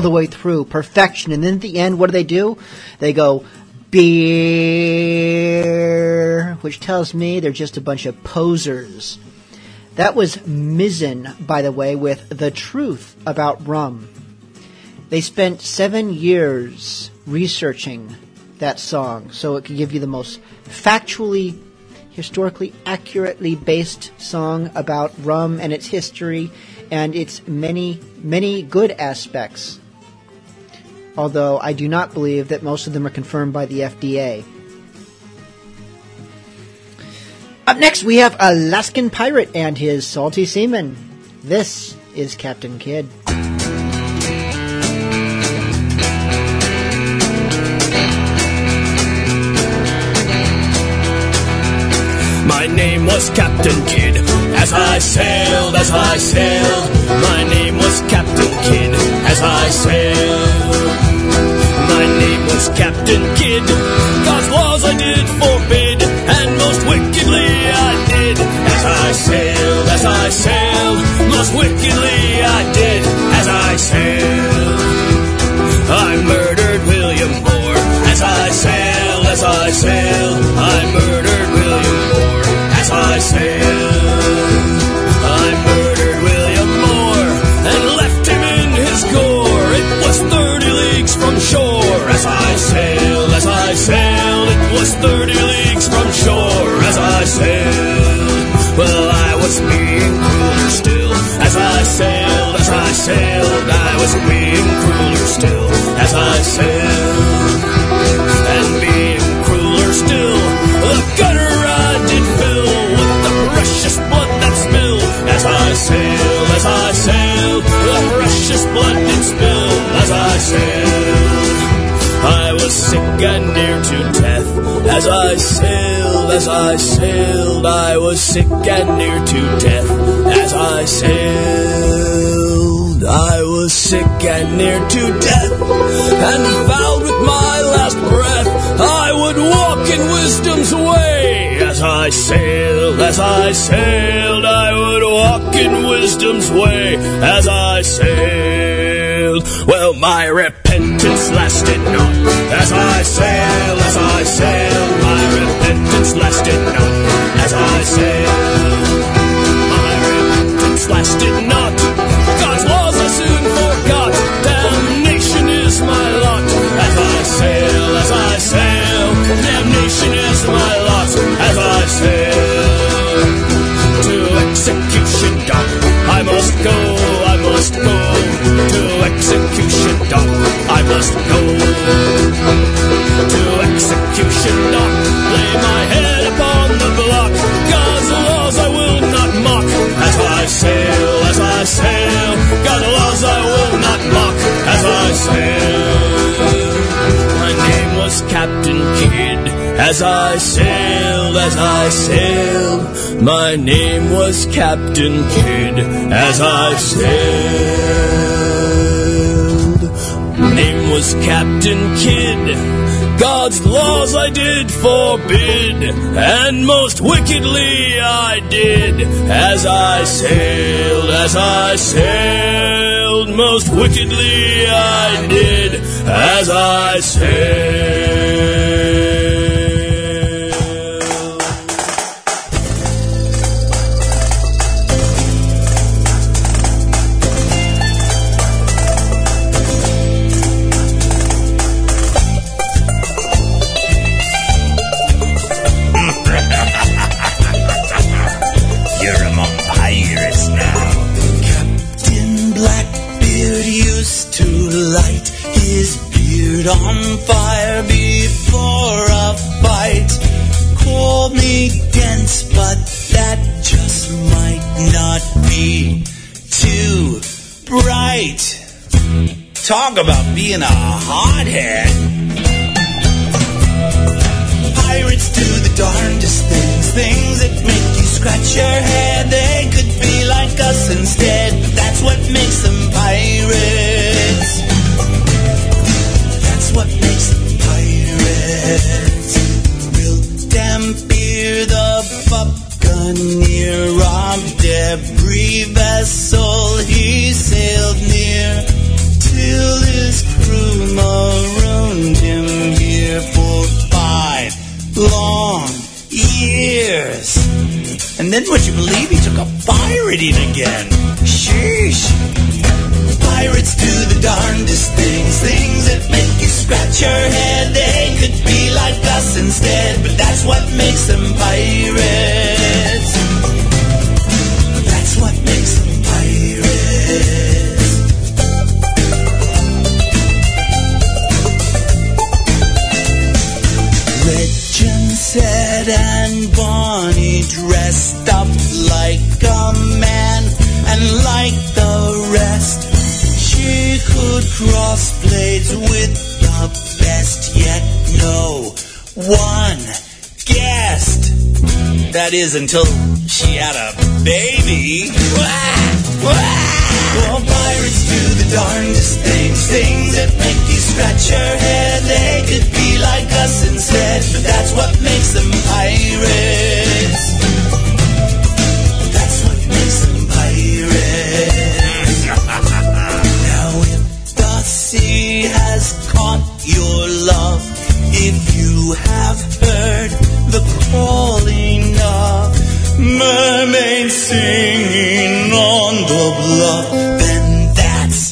All the way through, perfection. And then at the end, what do they do? They go, beer, which tells me they're just a bunch of posers. That was Mizzen, by the way, with The Truth About Rum. They spent seven years researching that song so it could give you the most factually, historically accurately based song about rum and its history and its many, many good aspects. Although I do not believe that most of them are confirmed by the FDA. Up next, we have Alaskan Pirate and his salty seaman. This is Captain Kidd. My name was Captain Kidd as I sailed, as I sailed. My name was Captain Kidd as I sailed. Was Captain Kidd. God's laws I did forbid, and most wickedly I did as I sailed, as I sailed. Most wickedly was being crueler still as I sailed, as I sailed. I was being crueler still as I sailed. As I sailed, as I sailed. I was sick and near to death as I sailed. I was sick and near to death and vowed with my last breath I would walk in wisdom's way as I sailed, as I sailed. I would walk in wisdom's way as I sailed. Well, my repentance lasted not as I sailed, as I sailed. Repentance lasted not as I sailed. My repentance lasted not. God's laws I soon forgot. Damnation is my lot as I sail, as I sail. Damnation is my lot as I sail. To execution dock I must go, I must go. To execution dock I must go. To execution dock, as I sailed, as I sailed. My name was Captain Kidd as I sailed. Name was Captain Kidd. God's laws I did forbid, and most wickedly I did as I sailed, as I sailed. Most wickedly I did as I sailed. Best, yet no one guessed. That is until she had a baby. Well, pirates do the darndest things, things that make you scratch your head. They could be like us instead, but that's what makes them pirates. Mermaids singing on the bluff, then that's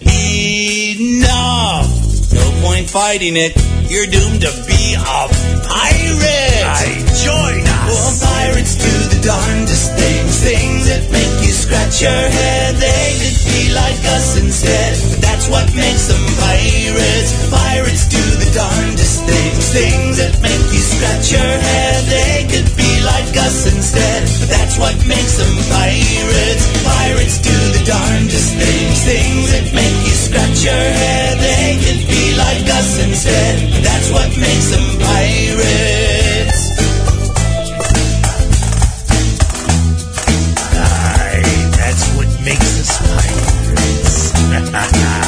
enough. No point fighting it. You're doomed to be a pirate. I join us. Well, pirates do the darndest things, things that make you scratch your head. They could be like us instead, that's what makes them pirates. Pirates do the darndest things, things that make you scratch your head. They could us instead, but that's what makes them pirates. Pirates do the darndest things, things that make you scratch your head. They could be like us instead, but that's what makes them pirates. Aye, that's what makes us pirates.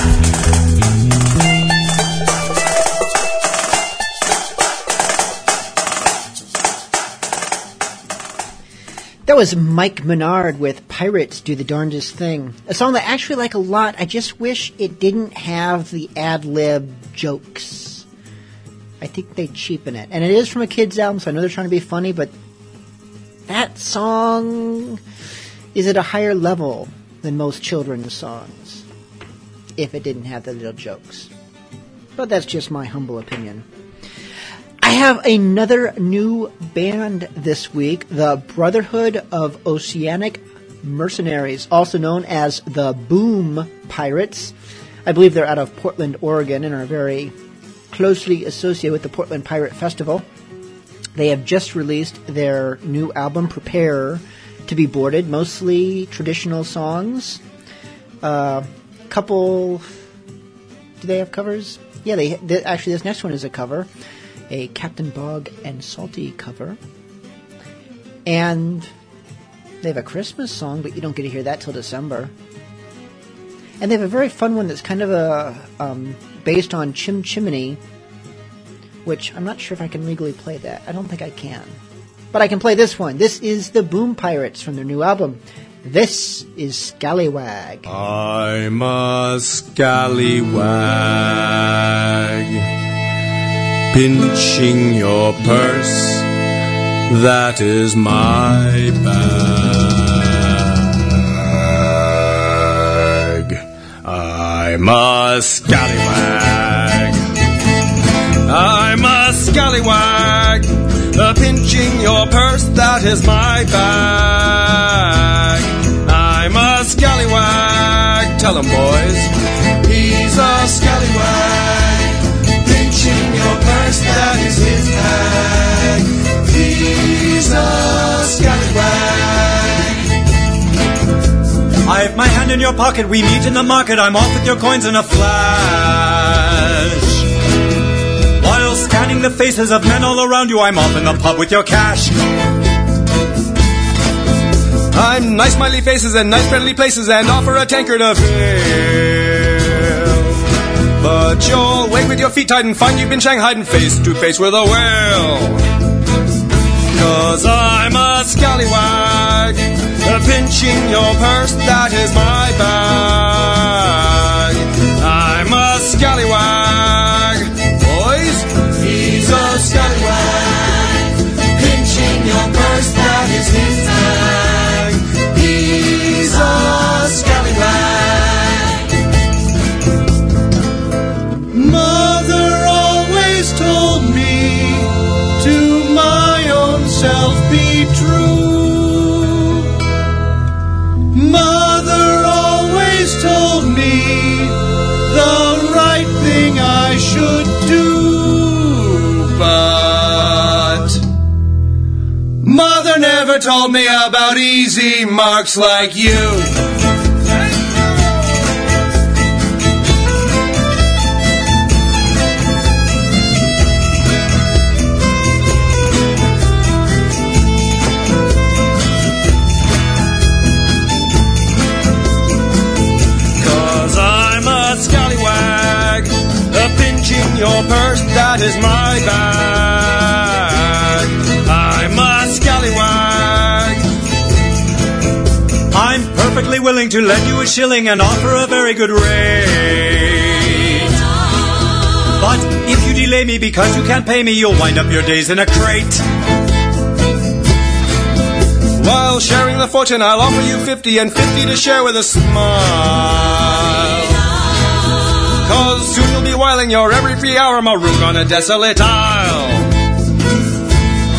That was Mike Menard with Pirates Do the Darndest Thing. A song that I actually like a lot. I just wish it didn't have the ad lib jokes. I think they cheapen it. And it is from a kid's album, so I know they're trying to be funny, but that song is at a higher level than most children's songs if it didn't have the little jokes. But that's just my humble opinion. I have another new band this week, the Brotherhood of Oceanic Mercenaries, also known as the Boom Pirates. I believe they're out of Portland, Oregon, and are very closely associated with the Portland Pirate Festival. They have just released their new album, Prepare to be Boarded, mostly traditional songs. A uh, couple. Do they have covers? Yeah, they, they actually this next one is a cover a Captain Bog and Salty cover. And they have a Christmas song, but you don't get to hear that till December. And they have a very fun one that's kind of a um, based on Chim Chimney, which I'm not sure if I can legally play that. I don't think I can. But I can play this one. This is the Boom Pirates from their new album. This is Scallywag. I'm a scallywag pinching your purse. That is my bag. I'm a scallywag. I'm a scallywag. Uh, pinching your purse, that is my bag. I'm a scallywag. Tell 'em, boys. He's a scallywag A scallywag. I have my hand in your pocket. We meet in the market. I'm off with your coins in a flash. While scanning the faces of men all around you, I'm off in the pub with your cash. I'm nice smiley faces and nice friendly places and offer a tankard of ale. But you'll wake with your feet tied and find you've been shanghaied and face to face with a whale. Cause I'm a scallywag, pinching your purse, that is my bag. I'm a scallywag, never told me about easy marks like you. Cause I'm a scallywag, a pinching your purse, that is my bag. Perfectly willing to lend you a shilling and offer a very good rate. But if you delay me because you can't pay me, you'll wind up your days in a crate. While sharing the fortune, I'll offer you 50 and 50 to share with a smile. Cause soon you'll be whiling your every free hour maroon on a desolate isle.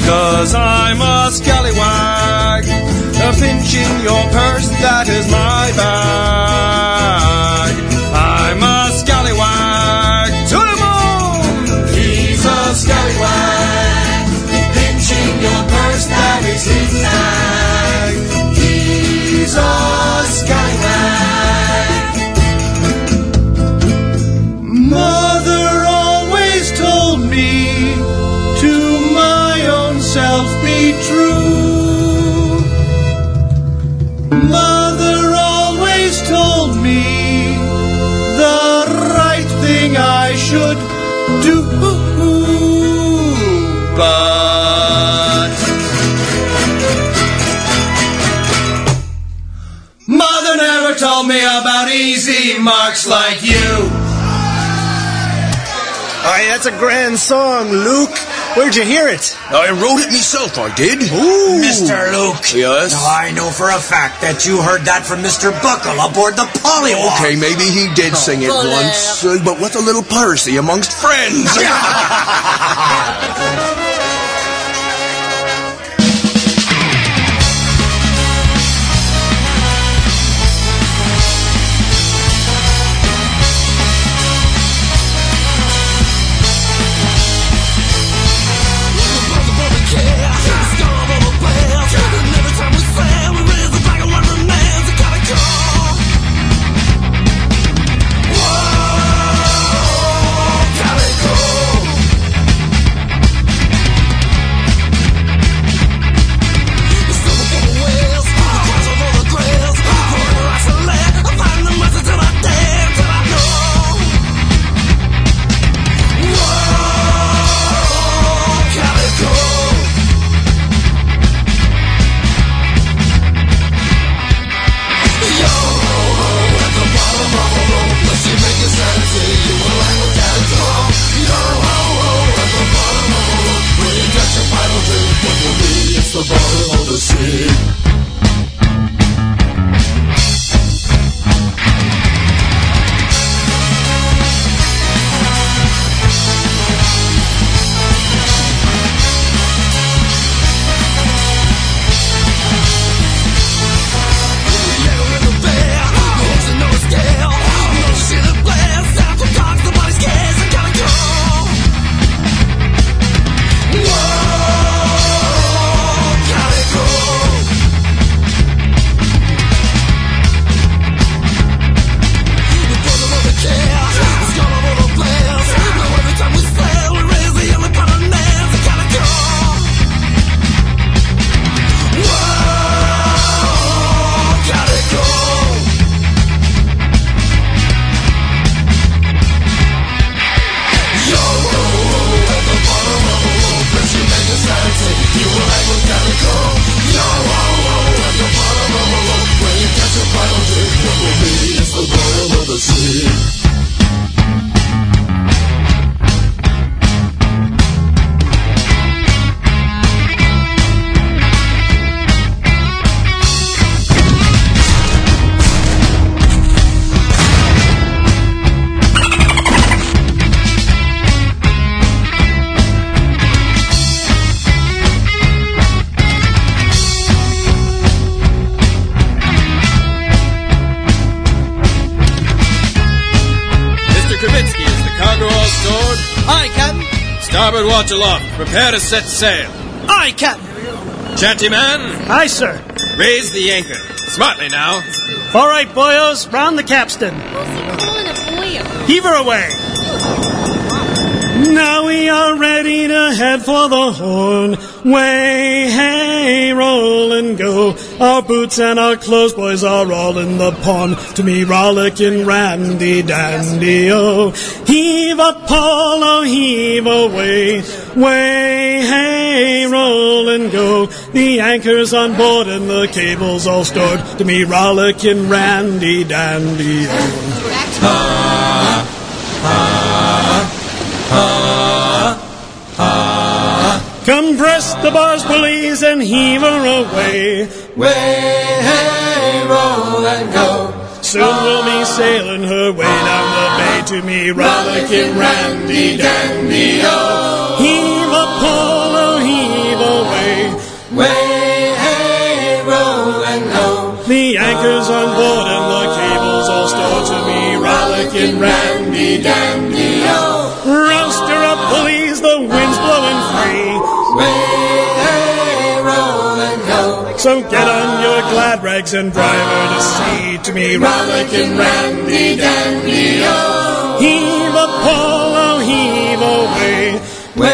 Cause I'm a scallywag, a pinching your purse, that is my bag. I'm a scallywag, to the moon! He's a scallywag, pinching your purse, that is his tag. He's a scallywag. Marks like you. Aye, that's a grand song, Luke. Where'd you hear it? I wrote it myself, I did. Ooh. Mr. Luke. Yes? Now, I know for a fact that you heard that from Mr. Buckle aboard the Pollywog. Okay, maybe he did sing it Well, once, uh, but with a little piracy amongst friends. watch aloft. Prepare to set sail. Aye, Captain. Chatty man. Aye, sir. Raise the anchor. Smartly now. All right, boyos, round the capstan. Heave her away. Now we are ready to head for the horn. Way, hey, roll and go. Our boots and our clothes, boys, are all in the pond. To me, rollicking randy dandy, oh. Pawl, oh, heave away. Way, hey, roll and go. The anchor's on board and the cable's all stored. To me, rollicking randy dandy, oh. Compress the bars, please, and heave her away. Way, hey, roll and go. Soon we'll be sailing her way down the bay to me, rollicking randy dandy, oh. Heave a polo, heave away. Way, hey, roll and. The anchor's on board and the cable's all stored to me, rollicking randy dandy, So get on your glad rags and drive her to sea to me, Rollickin' randy dandy, oh. Heave a polo, heave away. Way,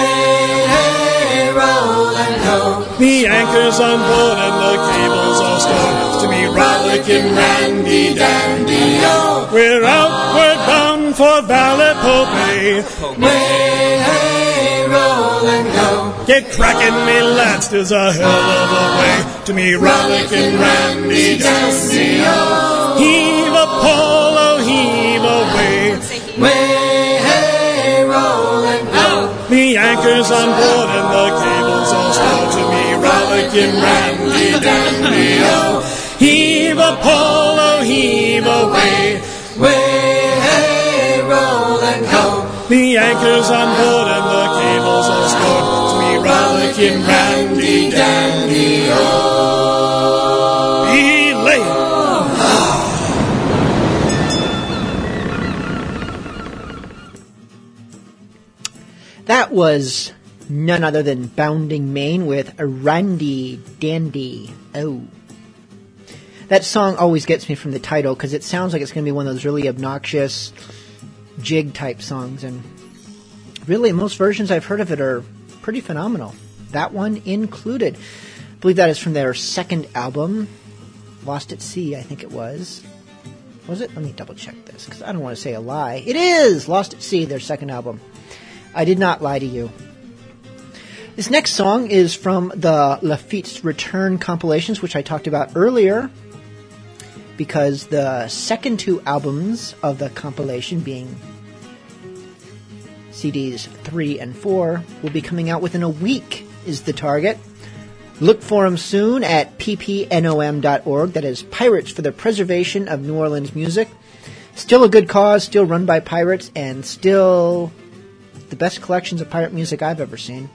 hey, roll and go. The anchor's on board and the cable's all stored to me, Rollickin' randy dandy, oh. We're outward bound for Vallepo Bay. Way, and go. Get cracking, me lads, there's a hell of a way to me, rollicking randy dandy, oh. Heave a polo, heave away. Way, hey, roll and go. The anchor's on board and the cable's all stored to me, rollicking randy dandy, oh. Heave a polo, heave away. Way, hey, roll and go. The anchor's on board and the cable's all stored to me, rollicking randy dandy, oh. Belay. That was none other than Bounding Main with a Randy Dandy. Oh. That song always gets me from the title because it sounds like it's going to be one of those really obnoxious jig type songs. And really, most versions I've heard of it are pretty phenomenal. That one included. I believe that is from their second album, Lost at Sea, I think it was. Was it? Let me double check this because I don't want to say a lie. It is Lost at Sea, their second album. I did not lie to you. This next song is from the Lafitte's Return compilations, which I talked about earlier, because the second two albums of the compilation, being CDs 3 and 4, will be coming out within a week, is the target. Look for them soon at ppnom.org. That is Pirates for the Preservation of New Orleans Music. Still a good cause, still run by pirates, and still the best collections of pirate music I've ever seen.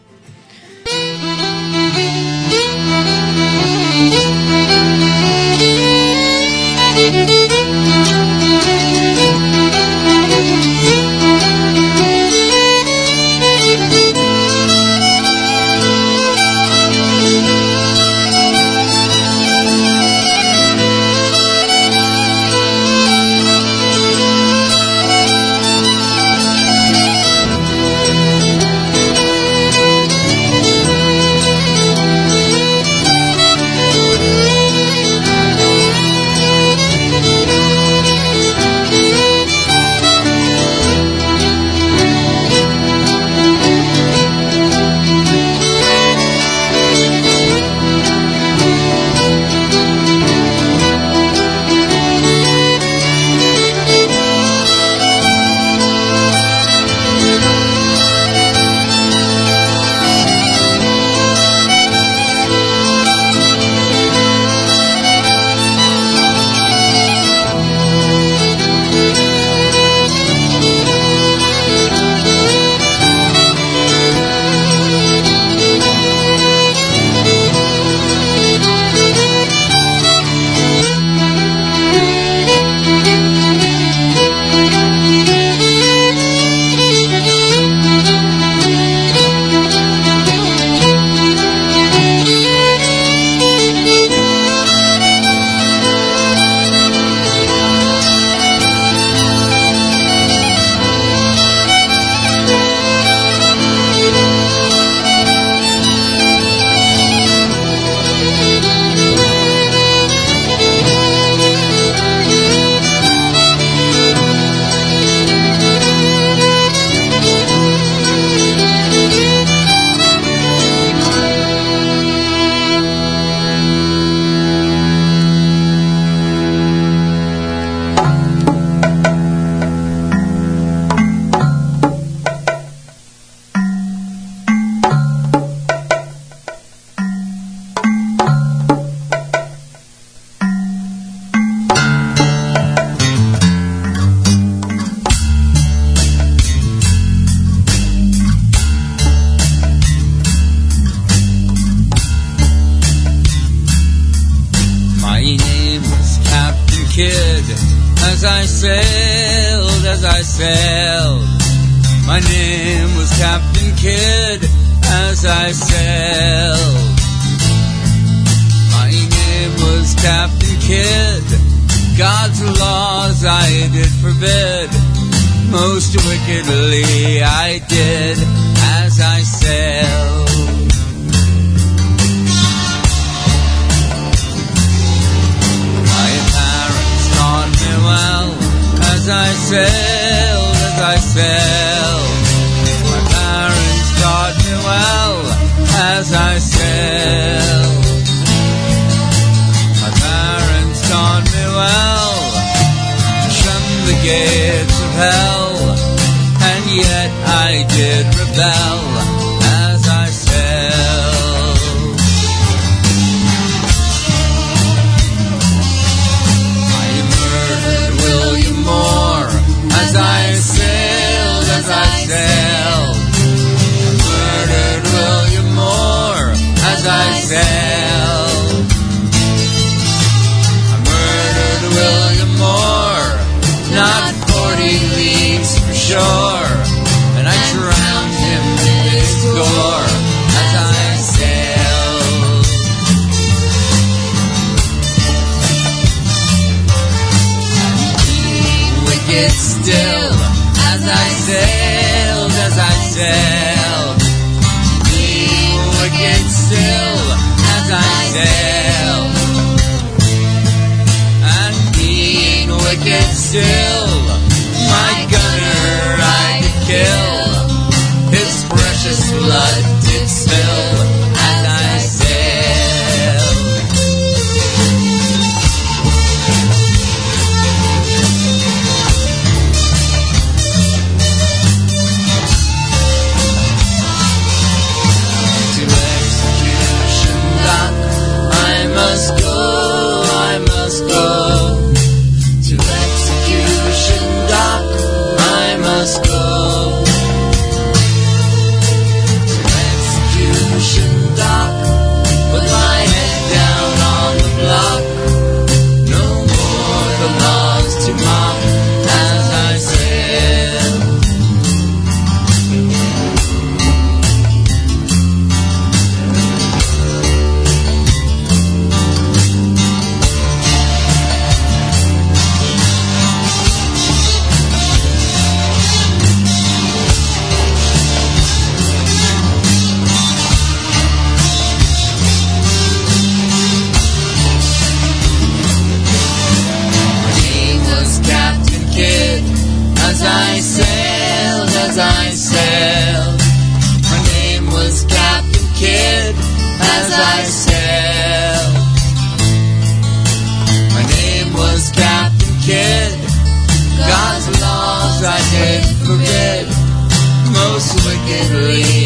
Most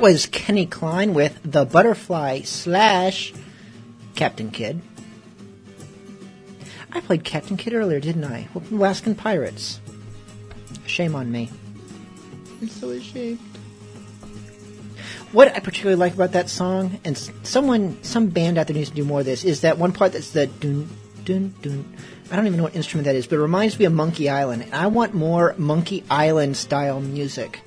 That was Kenny Klein with The Butterfly slash Captain Kidd. I played Captain Kidd earlier, didn't I? Alaskan Pirates. Shame on me. I'm so ashamed. What I particularly like about that song, and someone, some band out there needs to do more of this, is that one part that's the dun dun dun. I don't even know what instrument that is, but it reminds me of Monkey Island. And I want more Monkey Island style music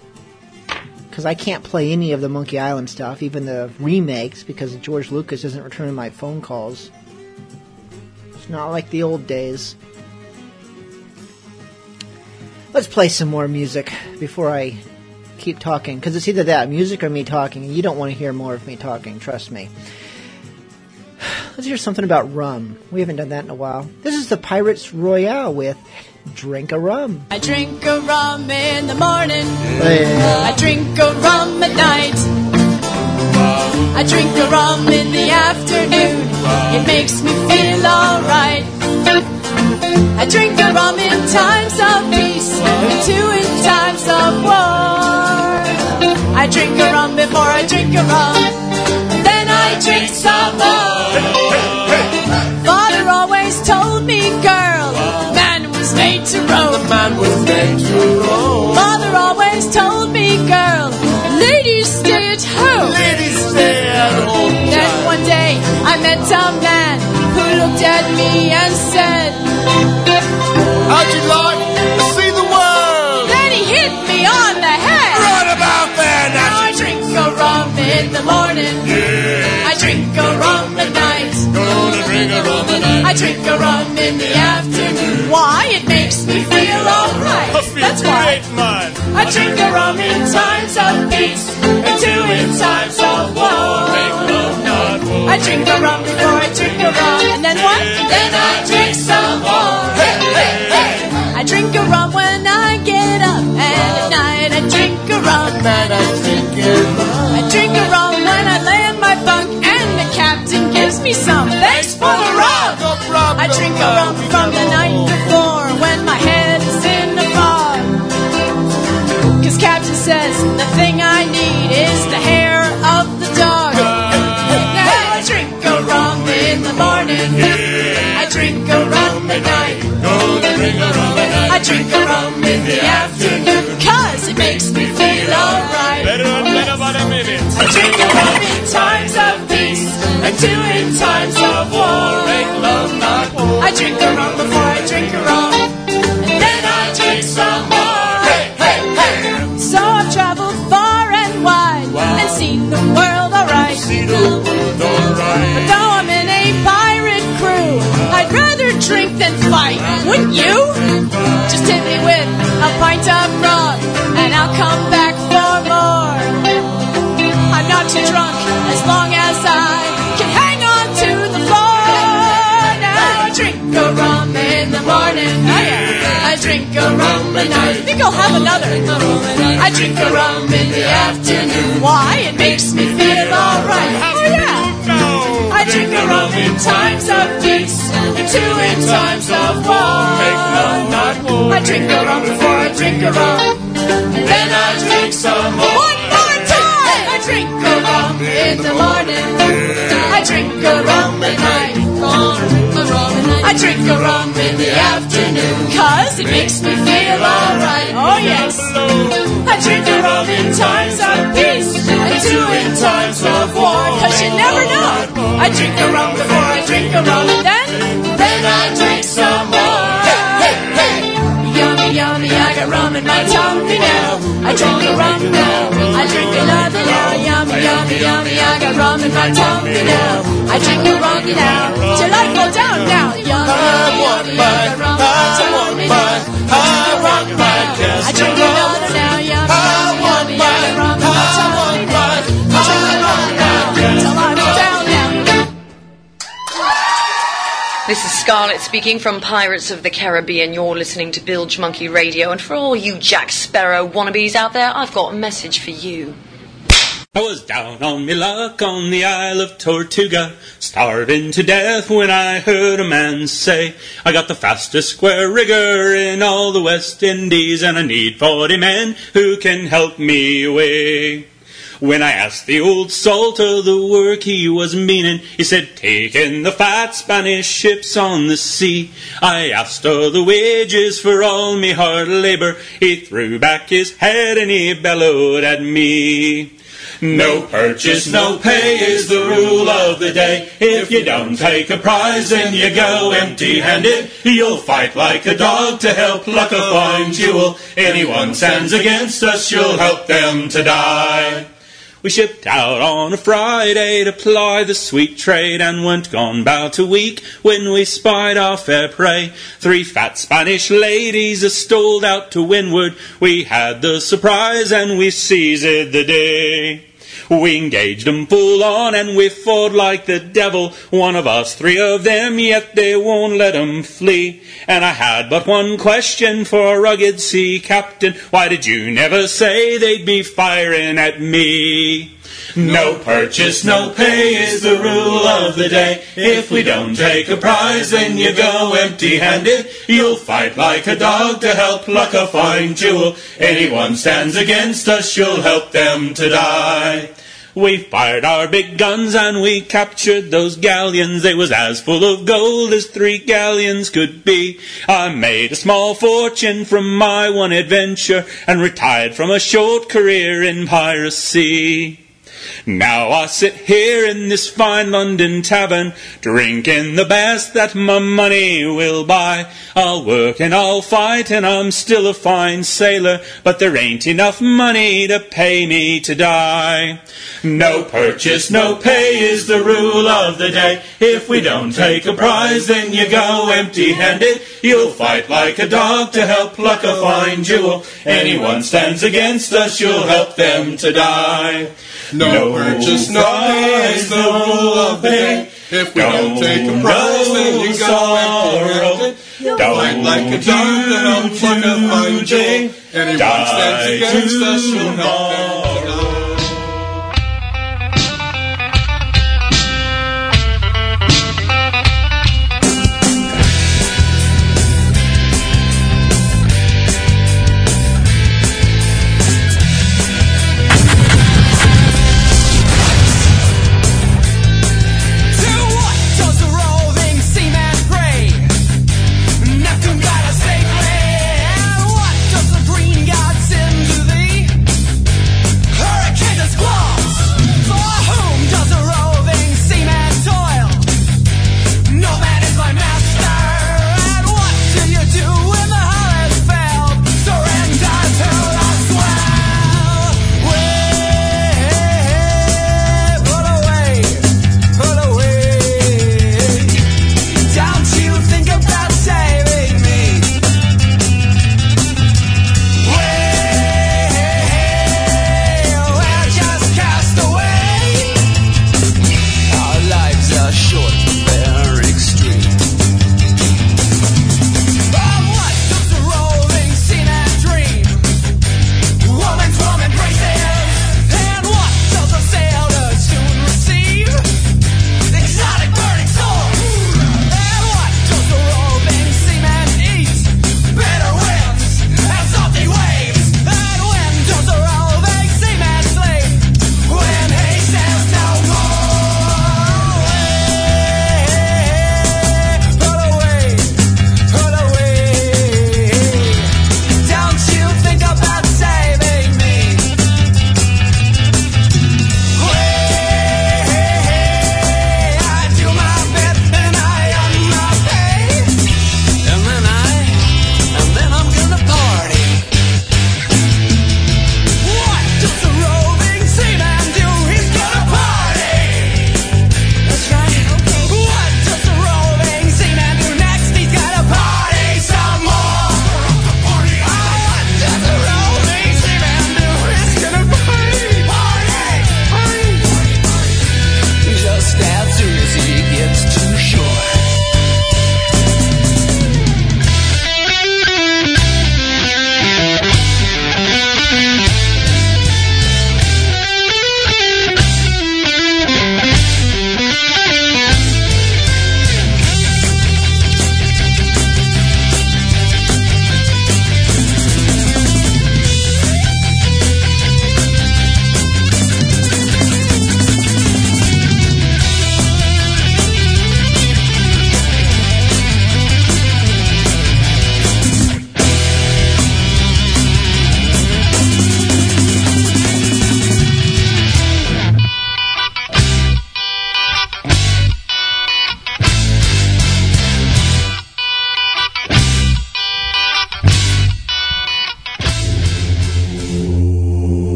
because I can't play any of the Monkey Island stuff, even the remakes, because George Lucas isn't returning my phone calls. It's not like the old days. Let's play some more music before I keep talking, because it's either that music or me talking, and you don't want to hear more of me talking. Trust me. let's hear something about rum. We haven't done that in a while. This is the Pirates Royale with Drink a Rum. I drink a rum in the morning. Yeah. I drink a rum at night. I drink a rum in the afternoon. It makes me feel alright. I drink a rum in times of peace and two in times of war. I drink a rum before I drink a rum. Then I drink some more. Father always told me, girl, man was made to roam. The man was made to roam. Father always told me, girl, ladies stay at home. Ladies stay at home. Then one day I met a man who looked at me and said, How'd you like to see the world? Then he hit me on the head. Right about there, now I drink a rum in the morning. Yeah. Drink a rum night. I drink a rum in the afternoon. Why? It makes me feel alright. That's why. I drink a rum in times of peace and two in times of war. I drink a rum before I drink a rum, and then what? Then I drink some more. Hey, hey, hey. I drink a rum when I get up, and at night I drink a rum. At I drink a rum. I drink a rum captain me some. Thanks for the rum. I drink a rum from the night before when my head is in the fog. Cause Captain says the thing I need is the hair of the dog. Now I drink a rum in the morning. I drink a rum at night. I drink a rum in the afternoon. Cause it makes me feel alright. I drink rum in times of peace and two in times of war. I drink a rum before I drink rum. Drink a rum night. I think I'll have another. I drink a rum in the afternoon. Why? It makes me feel alright. Oh yeah. I drink a rum in times of peace and two in times of war. I drink a rum before I drink a rum, and then I drink some more. Drink a rum in the morning. I drink a rum at night. I drink a rum in the afternoon, cause it makes me feel alright. Oh yes. I drink a rum in times of peace and two in times of war, cause you never know. I drink a rum before I drink a rum, then, then I drink some my tummy now. I drink a rum now. I drink another now. Yummy, yummy, yummy, I got rum in my tummy now. I drink a rum now. Till I fall down now. Yummy, yummy, yummy, I got rum in my tummy now. I drink a rum now. This is Scarlett speaking from Pirates of the Caribbean. You're listening to Bilge Monkey Radio, and for all you Jack Sparrow wannabes out there, I've got a message for you. I was down on me luck on the Isle of Tortuga, starving to death when I heard a man say, I got the fastest square rigger in all the West Indies, and I need forty men who can help me away. When I asked the old salt of the work he was meaning, he said, Take in the fat Spanish ships on the sea. I asked of the wages for all me hard labour. He threw back his head and he bellowed at me. No purchase, no pay is the rule of the day. If you don't take a prize, then you go empty-handed. You'll fight like a dog to help pluck a fine jewel. Anyone stands against us, you'll help them to die. We shipped out on a Friday to ply the sweet trade and weren't gone bout a week when we spied our fair prey. Three fat Spanish ladies a stoled out to windward. We had the surprise and we seized the day. We engaged 'em full on and we fought like the devil. One of us, three of them, yet they won't let 'em flee. And I had but one question for a rugged sea captain. Why did you never say they'd be firing at me? No purchase, no pay is the rule of the day. If we don't take a prize, then you go empty handed. You'll fight like a dog to help pluck a fine jewel. Anyone stands against us, you'll help them to die. We fired our big guns and we captured those galleons. They was as full of gold as three galleons could be. I made a small fortune from my one adventure and retired from a short career in piracy. Now I sit here in this fine London tavern, drinking the best that my money will buy. I'll work and I'll fight and I'm still a fine sailor, but there ain't enough money to pay me to die. No purchase, no pay is the rule of the day. If we don't take a prize, then you go empty-handed. You'll fight like a dog to help pluck a fine jewel. Anyone stands against us, you'll help them to die. No purchase, no pay is the rule of the day. If we don't take a prize, then you go empty-handed. You'll fight like a dog to help pluck a fine jewel. Anyone stands against us, you'll help them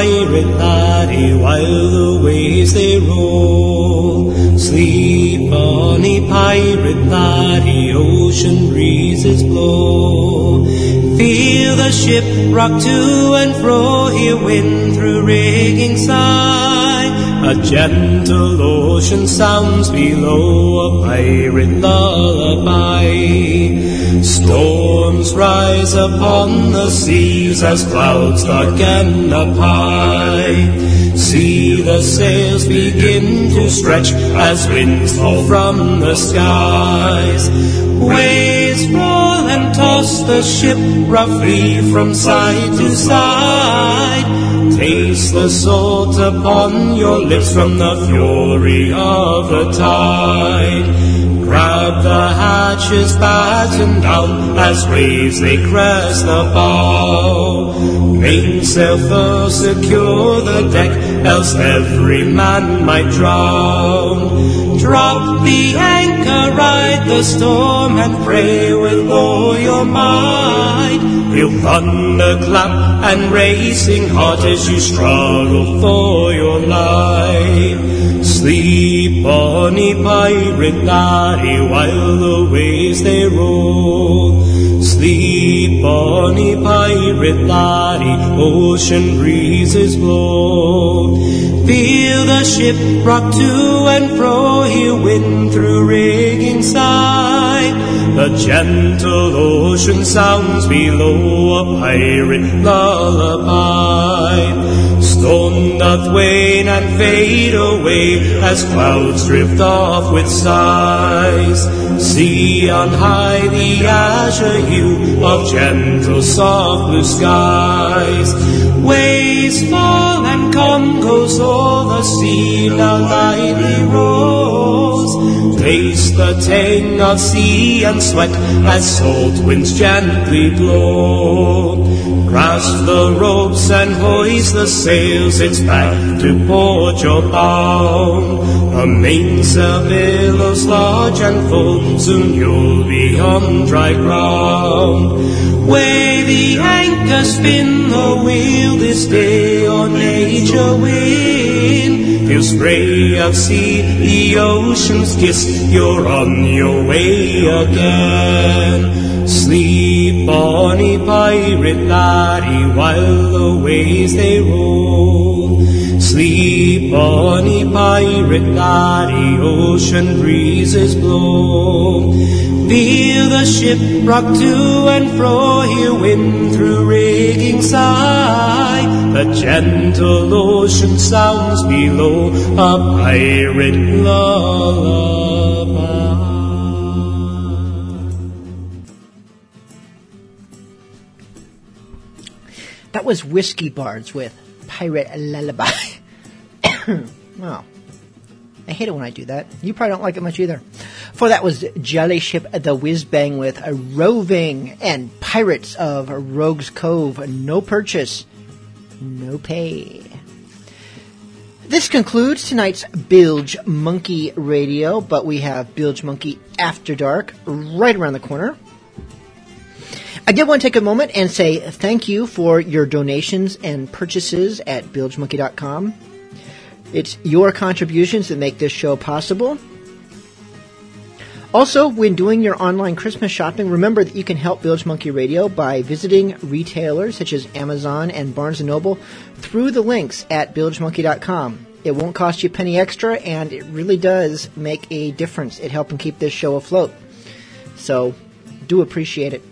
pirate laddie while the waves they roll. Sleep, bonny pirate laddie, ocean breezes blow. Feel the ship rock to and fro, hear wind through rigging sigh. A gentle ocean sounds below, a pirate lullaby. Storms rise upon the seas as clouds darken up high. See the sails begin to stretch as winds fall from the skies. Waves roll and toss the ship roughly from side to side. Taste the salt upon your lips from the fury of the tide. Grab the hatches, batten down as waves they crest the bow. Mainsail first, secure the deck, else every man might drown. Drop the anchor, ride the storm, and pray with all your might. Feel thunder clap and racing heart as you struggle for your life. Sleep, bonny pirate laddie, while the waves they roll. Sleep, bonny pirate laddie, ocean breezes blow. Feel the ship rock to and fro, hear wind through rigging side. The gentle ocean sounds below a pirate lullaby. Stone doth wane and fade away as clouds drift off with sighs. See on high the azure hue of gentle soft blue skies. Waves fall and come goes all the sea now lightly rolls. Taste the tang of sea and sweat as salt winds gently blow. Grasp the ropes and hoist the sails, it's back to port you're bound. The mainsail billows large and full, soon you'll be on dry ground. Weigh the anchor, spin the wheel this day on nature wind. Feel spray of sea, the ocean's kiss, you're on your way again. Sleep, bonny pirate laddie, while the waves they roll. Sleep, bonny pirate laddie, ocean breezes blow. Feel the ship rock to and fro, hear wind through rigging sigh. The gentle ocean sounds below, a pirate lullaby. That was Whiskey Bards with Pirate Lullaby. wow. I hate it when I do that. You probably don't like it much either. For that was Jelly Ship the Whiz Bang with a roving and Pirates of Rogues Cove. No purchase, no pay. This concludes tonight's Bilge Monkey Radio, but we have Bilge Monkey After Dark right around the corner. I did want to take a moment and say thank you for your donations and purchases at bilgemonkey.com. It's your contributions that make this show possible. Also, when doing your online Christmas shopping, remember that you can help Bilge Monkey Radio by visiting retailers such as Amazon and Barnes & Noble through the links at bilgemonkey.com. It won't cost you a penny extra, and it really does make a difference in helping keep this show afloat. So, do appreciate it.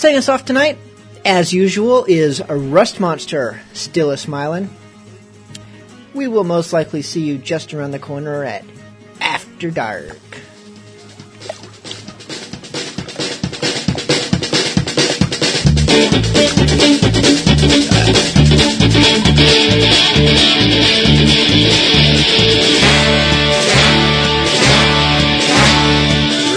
Setting us off tonight, as usual, is a Rust Monster, still a smiling. We will most likely see you just around the corner at After Dark.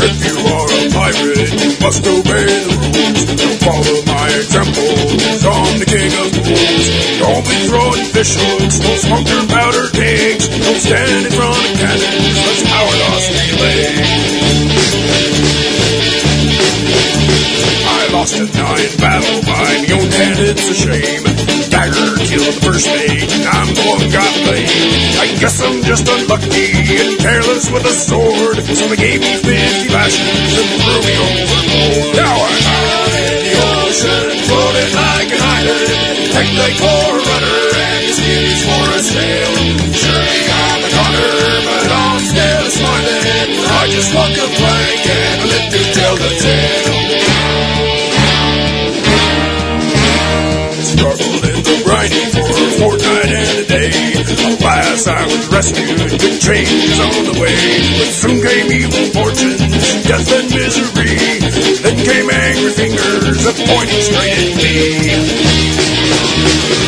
If you are a pirate, you must obey the rules. Don't follow my example, i I'm the king of fools. Don't be throwing fish hooks, don't smoke your powder kegs. Don't stand in front of cannons, let's power lost relay. I lost a nine battle by my own hand. it's a shame. Dagger killed the first and I'm the one got blamed. I guess I'm just unlucky and careless with a sword. So they gave me 50 lashes and threw me overboard. Now I'm in the ocean, floating like an island. Take the core rudder and his skis for a sail. Surely I'm a goner, but I'm still smiling. I just walk a plank and I live to tell the tale. Struggled in the grinding for a fortnight and a day. Alas, I was rescued, good changes on the way. But soon came evil fortunes, death and misery. Then came angry fingers that pointing straight at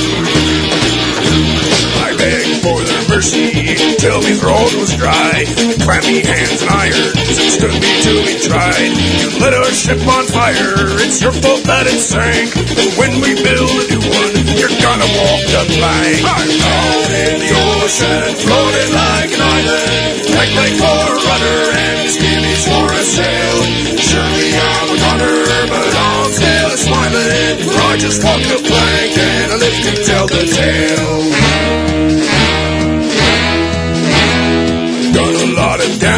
me. For their mercy till me throat was dry. Clammy hands and irons stood me till we tried. You lit our ship on fire, it's your fault that it sank. And when we build a new one, you're gonna walk the plank. I'm out in the ocean, floating like an island. Like like for a rudder and skimmies for a sail. Surely I'm a gunner, but I'm still smiling. I just walk the plank and I live to tell the tale.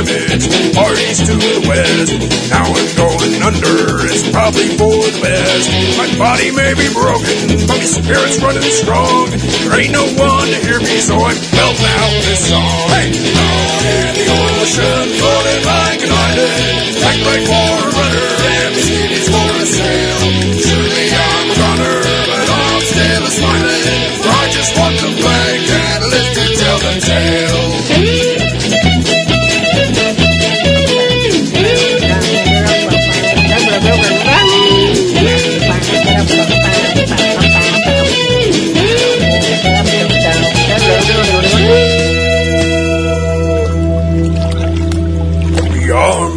Damage, parties to the west. Now I'm going under, it's probably for the best. My body may be broken, but my spirit's running strong. There ain't no one to hear me, so I'm belting out this song. Hey! Out in the ocean, floating like an island. Act like for a rudder, and the skitties for a sail. Surely I'm a runner, but I'm still a smiling. For I just walk the plank and I live to tell the tale.